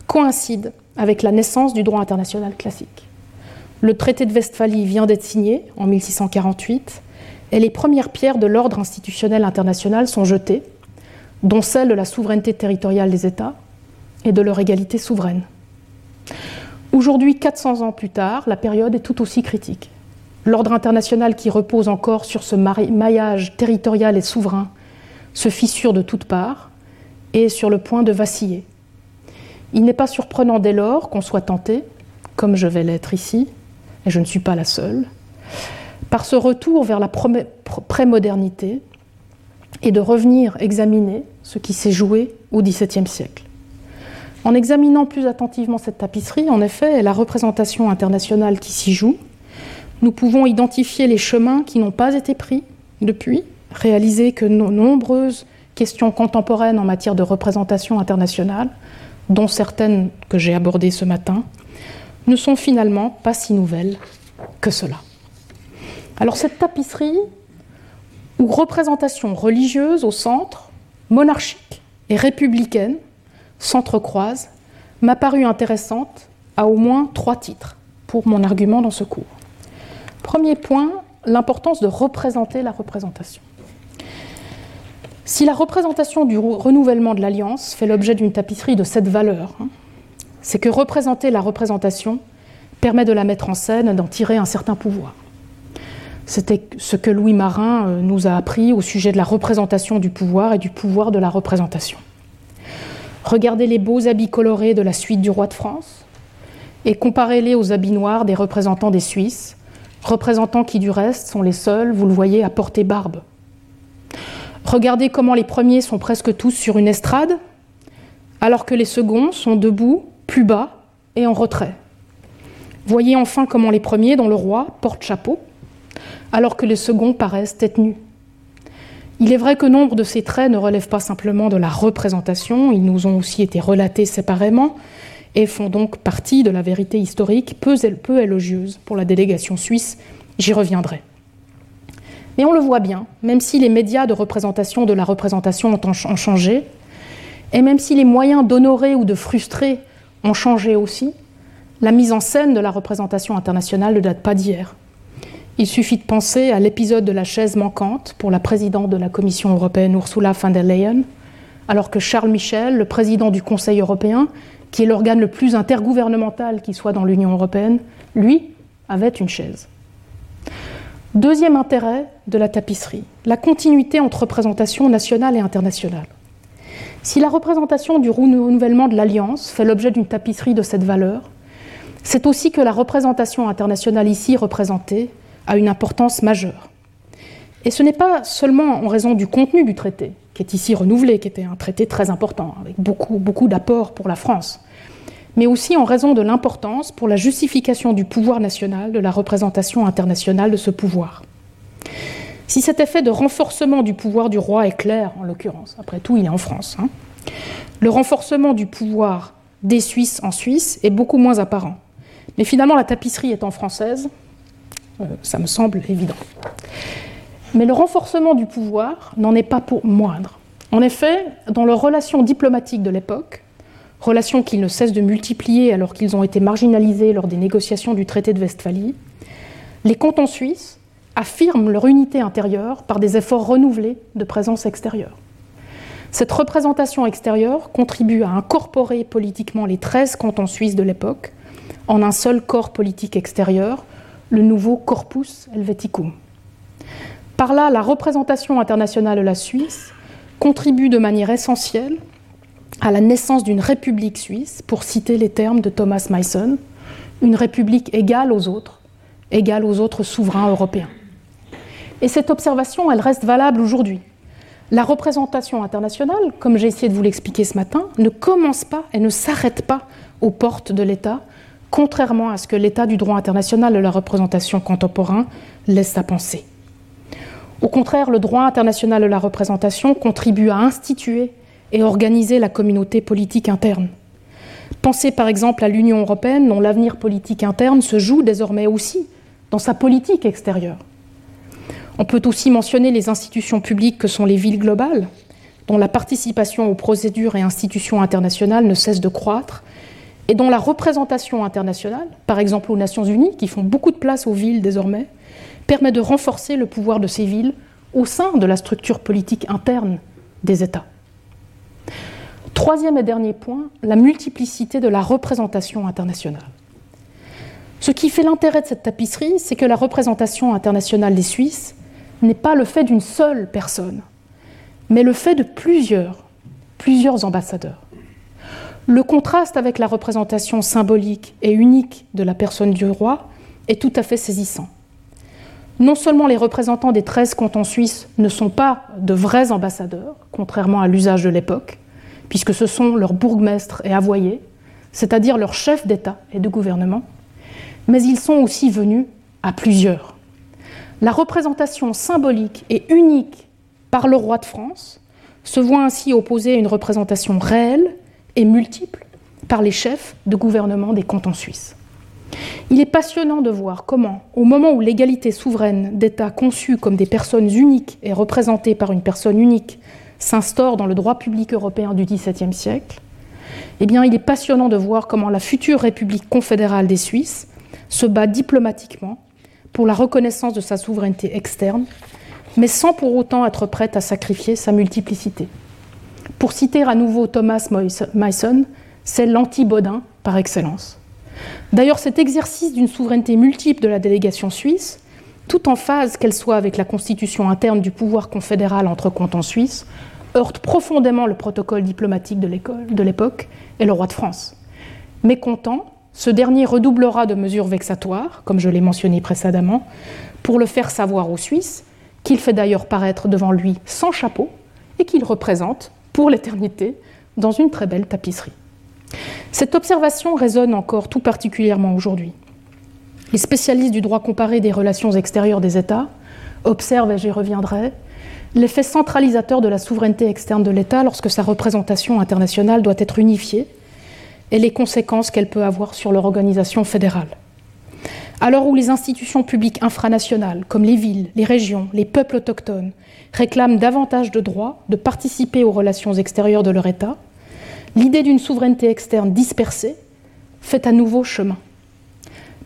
coïncide avec la naissance du droit international classique. Le traité de Westphalie vient d'être signé en 1648 et les premières pierres de l'ordre institutionnel international sont jetées, dont celle de la souveraineté territoriale des États et de leur égalité souveraine. Aujourd'hui, 400 ans plus tard, la période est tout aussi critique. L'ordre international qui repose encore sur ce maillage territorial et souverain se fissure de toutes parts et est sur le point de vaciller. Il n'est pas surprenant dès lors qu'on soit tenté, comme je vais l'être ici, et je ne suis pas la seule, par ce retour vers la prémodernité et de revenir examiner ce qui s'est joué au XVIIe siècle. En examinant plus attentivement cette tapisserie, en effet, et la représentation internationale qui s'y joue, nous pouvons identifier les chemins qui n'ont pas été pris depuis, réaliser que nos nombreuses questions contemporaines en matière de représentation internationale, dont certaines que j'ai abordées ce matin, ne sont finalement pas si nouvelles que cela. Alors cette tapisserie, ou représentation religieuse au centre, monarchique et républicaine, s'entrecroise, m'a paru intéressante à au moins trois titres pour mon argument dans ce cours. Premier point, l'importance de représenter la représentation. Si la représentation du renouvellement de l'alliance fait l'objet d'une tapisserie de cette valeur, hein, c'est que représenter la représentation permet de la mettre en scène d'en tirer un certain pouvoir. C'était ce que Louis Marin euh, nous a appris au sujet de la représentation du pouvoir et du pouvoir de la représentation. Regardez les beaux habits colorés de la suite du roi de France et comparez-les aux habits noirs des représentants des Suisses, représentants qui du reste sont les seuls, vous le voyez, à porter barbe. Regardez comment les premiers sont presque tous sur une estrade, alors que les seconds sont debout, plus bas et en retrait. Voyez enfin comment les premiers, dont le roi, portent chapeau, alors que les seconds paraissent tête nue. Il est vrai que nombre de ces traits ne relèvent pas simplement de la représentation, ils nous ont aussi été relatés séparément et font donc partie de la vérité historique peu, élogieuse pour la délégation suisse, j'y reviendrai. Mais on le voit bien, même si les médias de représentation de la représentation ont changé, et même si les moyens d'honorer ou de frustrer ont changé aussi, la mise en scène de la représentation internationale ne date pas d'hier. Il suffit de penser à l'épisode de la chaise manquante pour la présidente de la Commission européenne Ursula von der Leyen, alors que Charles Michel, le président du Conseil européen, qui est l'organe le plus intergouvernemental qui soit dans l'Union européenne, lui, avait une chaise. Deuxième intérêt de la tapisserie, la continuité entre représentation nationale et internationale. Si la représentation du renouvellement de l'Alliance fait l'objet d'une tapisserie de cette valeur, c'est aussi que la représentation internationale ici représentée a une importance majeure. Et ce n'est pas seulement en raison du contenu du traité, qui est ici renouvelé, qui était un traité très important, avec beaucoup, beaucoup d'apports pour la France, mais aussi en raison de l'importance pour la justification du pouvoir national, de la représentation internationale de ce pouvoir. Si cet effet de renforcement du pouvoir du roi est clair, en l'occurrence, après tout, il est en France, hein, le renforcement du pouvoir des Suisses en Suisse est beaucoup moins apparent. Mais finalement, la tapisserie étant française, ça me semble évident. Mais le renforcement du pouvoir n'en est pas pour moindre. En effet, dans leurs relations diplomatiques de l'époque, relations qu'ils ne cessent de multiplier alors qu'ils ont été marginalisés lors des négociations du traité de Westphalie, les cantons suisses affirment leur unité intérieure par des efforts renouvelés de présence extérieure. Cette représentation extérieure contribue à incorporer politiquement les 13 cantons suisses de l'époque en un seul corps politique extérieur, le nouveau Corpus Helveticum. Par là, la représentation internationale de la Suisse contribue de manière essentielle à la naissance d'une république suisse, pour citer les termes de Thomas Meissen, une république égale aux autres, égale aux autres souverains européens. Et cette observation, elle reste valable aujourd'hui. La représentation internationale, comme j'ai essayé de vous l'expliquer ce matin, ne commence pas et ne s'arrête pas aux portes de l'État, contrairement à ce que l'état du droit international de la représentation contemporain laisse à penser. Au contraire, le droit international de la représentation contribue à instituer et organiser la communauté politique interne. Pensez par exemple à l'Union européenne, dont l'avenir politique interne se joue désormais aussi dans sa politique extérieure. On peut aussi mentionner les institutions publiques que sont les villes globales, dont la participation aux procédures et institutions internationales ne cesse de croître et dont la représentation internationale, par exemple aux Nations Unies, qui font beaucoup de place aux villes désormais, permet de renforcer le pouvoir de ces villes au sein de la structure politique interne des États. Troisième et dernier point, la multiplicité de la représentation internationale. Ce qui fait l'intérêt de cette tapisserie, c'est que la représentation internationale des Suisses n'est pas le fait d'une seule personne, mais le fait de plusieurs, plusieurs ambassadeurs. Le contraste avec la représentation symbolique et unique de la personne du roi est tout à fait saisissant. Non seulement les représentants des 13 cantons suisses ne sont pas de vrais ambassadeurs, contrairement à l'usage de l'époque, puisque ce sont leurs bourgmestres et avoyers, c'est-à-dire leurs chefs d'État et de gouvernement, mais ils sont aussi venus à plusieurs. La représentation symbolique et unique par le roi de France se voit ainsi opposée à une représentation réelle et multiple par les chefs de gouvernement des cantons suisses. Il est passionnant de voir comment, au moment où l'égalité souveraine d'États conçus comme des personnes uniques et représentées par une personne unique s'instaure dans le droit public européen du XVIIe siècle, eh il est passionnant de voir comment la future République confédérale des Suisses se bat diplomatiquement pour la reconnaissance de sa souveraineté externe, mais sans pour autant être prête à sacrifier sa multiplicité. Pour citer à nouveau Thomas Myson, c'est l'anti-Baudin par excellence. D'ailleurs, cet exercice d'une souveraineté multiple de la délégation suisse, tout en phase qu'elle soit avec la constitution interne du pouvoir confédéral entre cantons suisses, heurte profondément le protocole diplomatique de l'époque et le roi de France. Mécontent, ce dernier redoublera de mesures vexatoires, comme je l'ai mentionné précédemment, pour le faire savoir aux Suisses, qu'il fait d'ailleurs paraître devant lui sans chapeau et qu'il représente, pour l'éternité, dans une très belle tapisserie. Cette observation résonne encore tout particulièrement aujourd'hui. Les spécialistes du droit comparé des relations extérieures des États observent, et j'y reviendrai, l'effet centralisateur de la souveraineté externe de l'État lorsque sa représentation internationale doit être unifiée et les conséquences qu'elle peut avoir sur leur organisation fédérale. Alors où les institutions publiques infranationales, comme les villes, les régions, les peuples autochtones, réclament davantage de droits de participer aux relations extérieures de leur État, l'idée d'une souveraineté externe dispersée fait à nouveau chemin.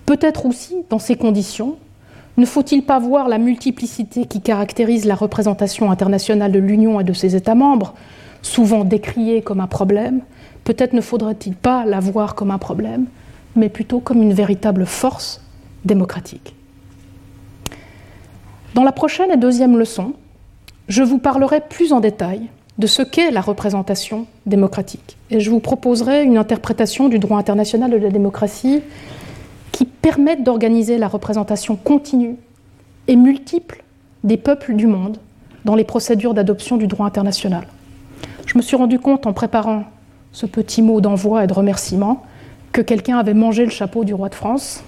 Peut-être aussi, dans ces conditions, ne faut-il pas voir la multiplicité qui caractérise la représentation internationale de l'Union et de ses États membres, souvent décriée comme un problème? Peut-être ne faudrait-il pas la voir comme un problème, mais plutôt comme une véritable force démocratique. Dans la prochaine et deuxième leçon, je vous parlerai plus en détail de ce qu'est la représentation démocratique. Et je vous proposerai une interprétation du droit international de la démocratie qui permette d'organiser la représentation continue et multiple des peuples du monde dans les procédures d'adoption du droit international. Je me suis rendu compte en préparant ce petit mot d'envoi et de remerciement que quelqu'un avait mangé le chapeau du roi de France,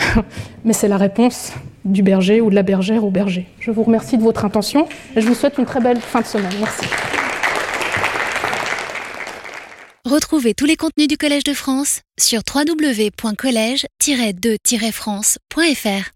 mais c'est la réponse du berger ou de la bergère au berger. Je vous remercie de votre intention et je vous souhaite une très belle fin de semaine. Merci. Retrouvez tous les contenus du Collège de France sur www.colège-2-france.fr.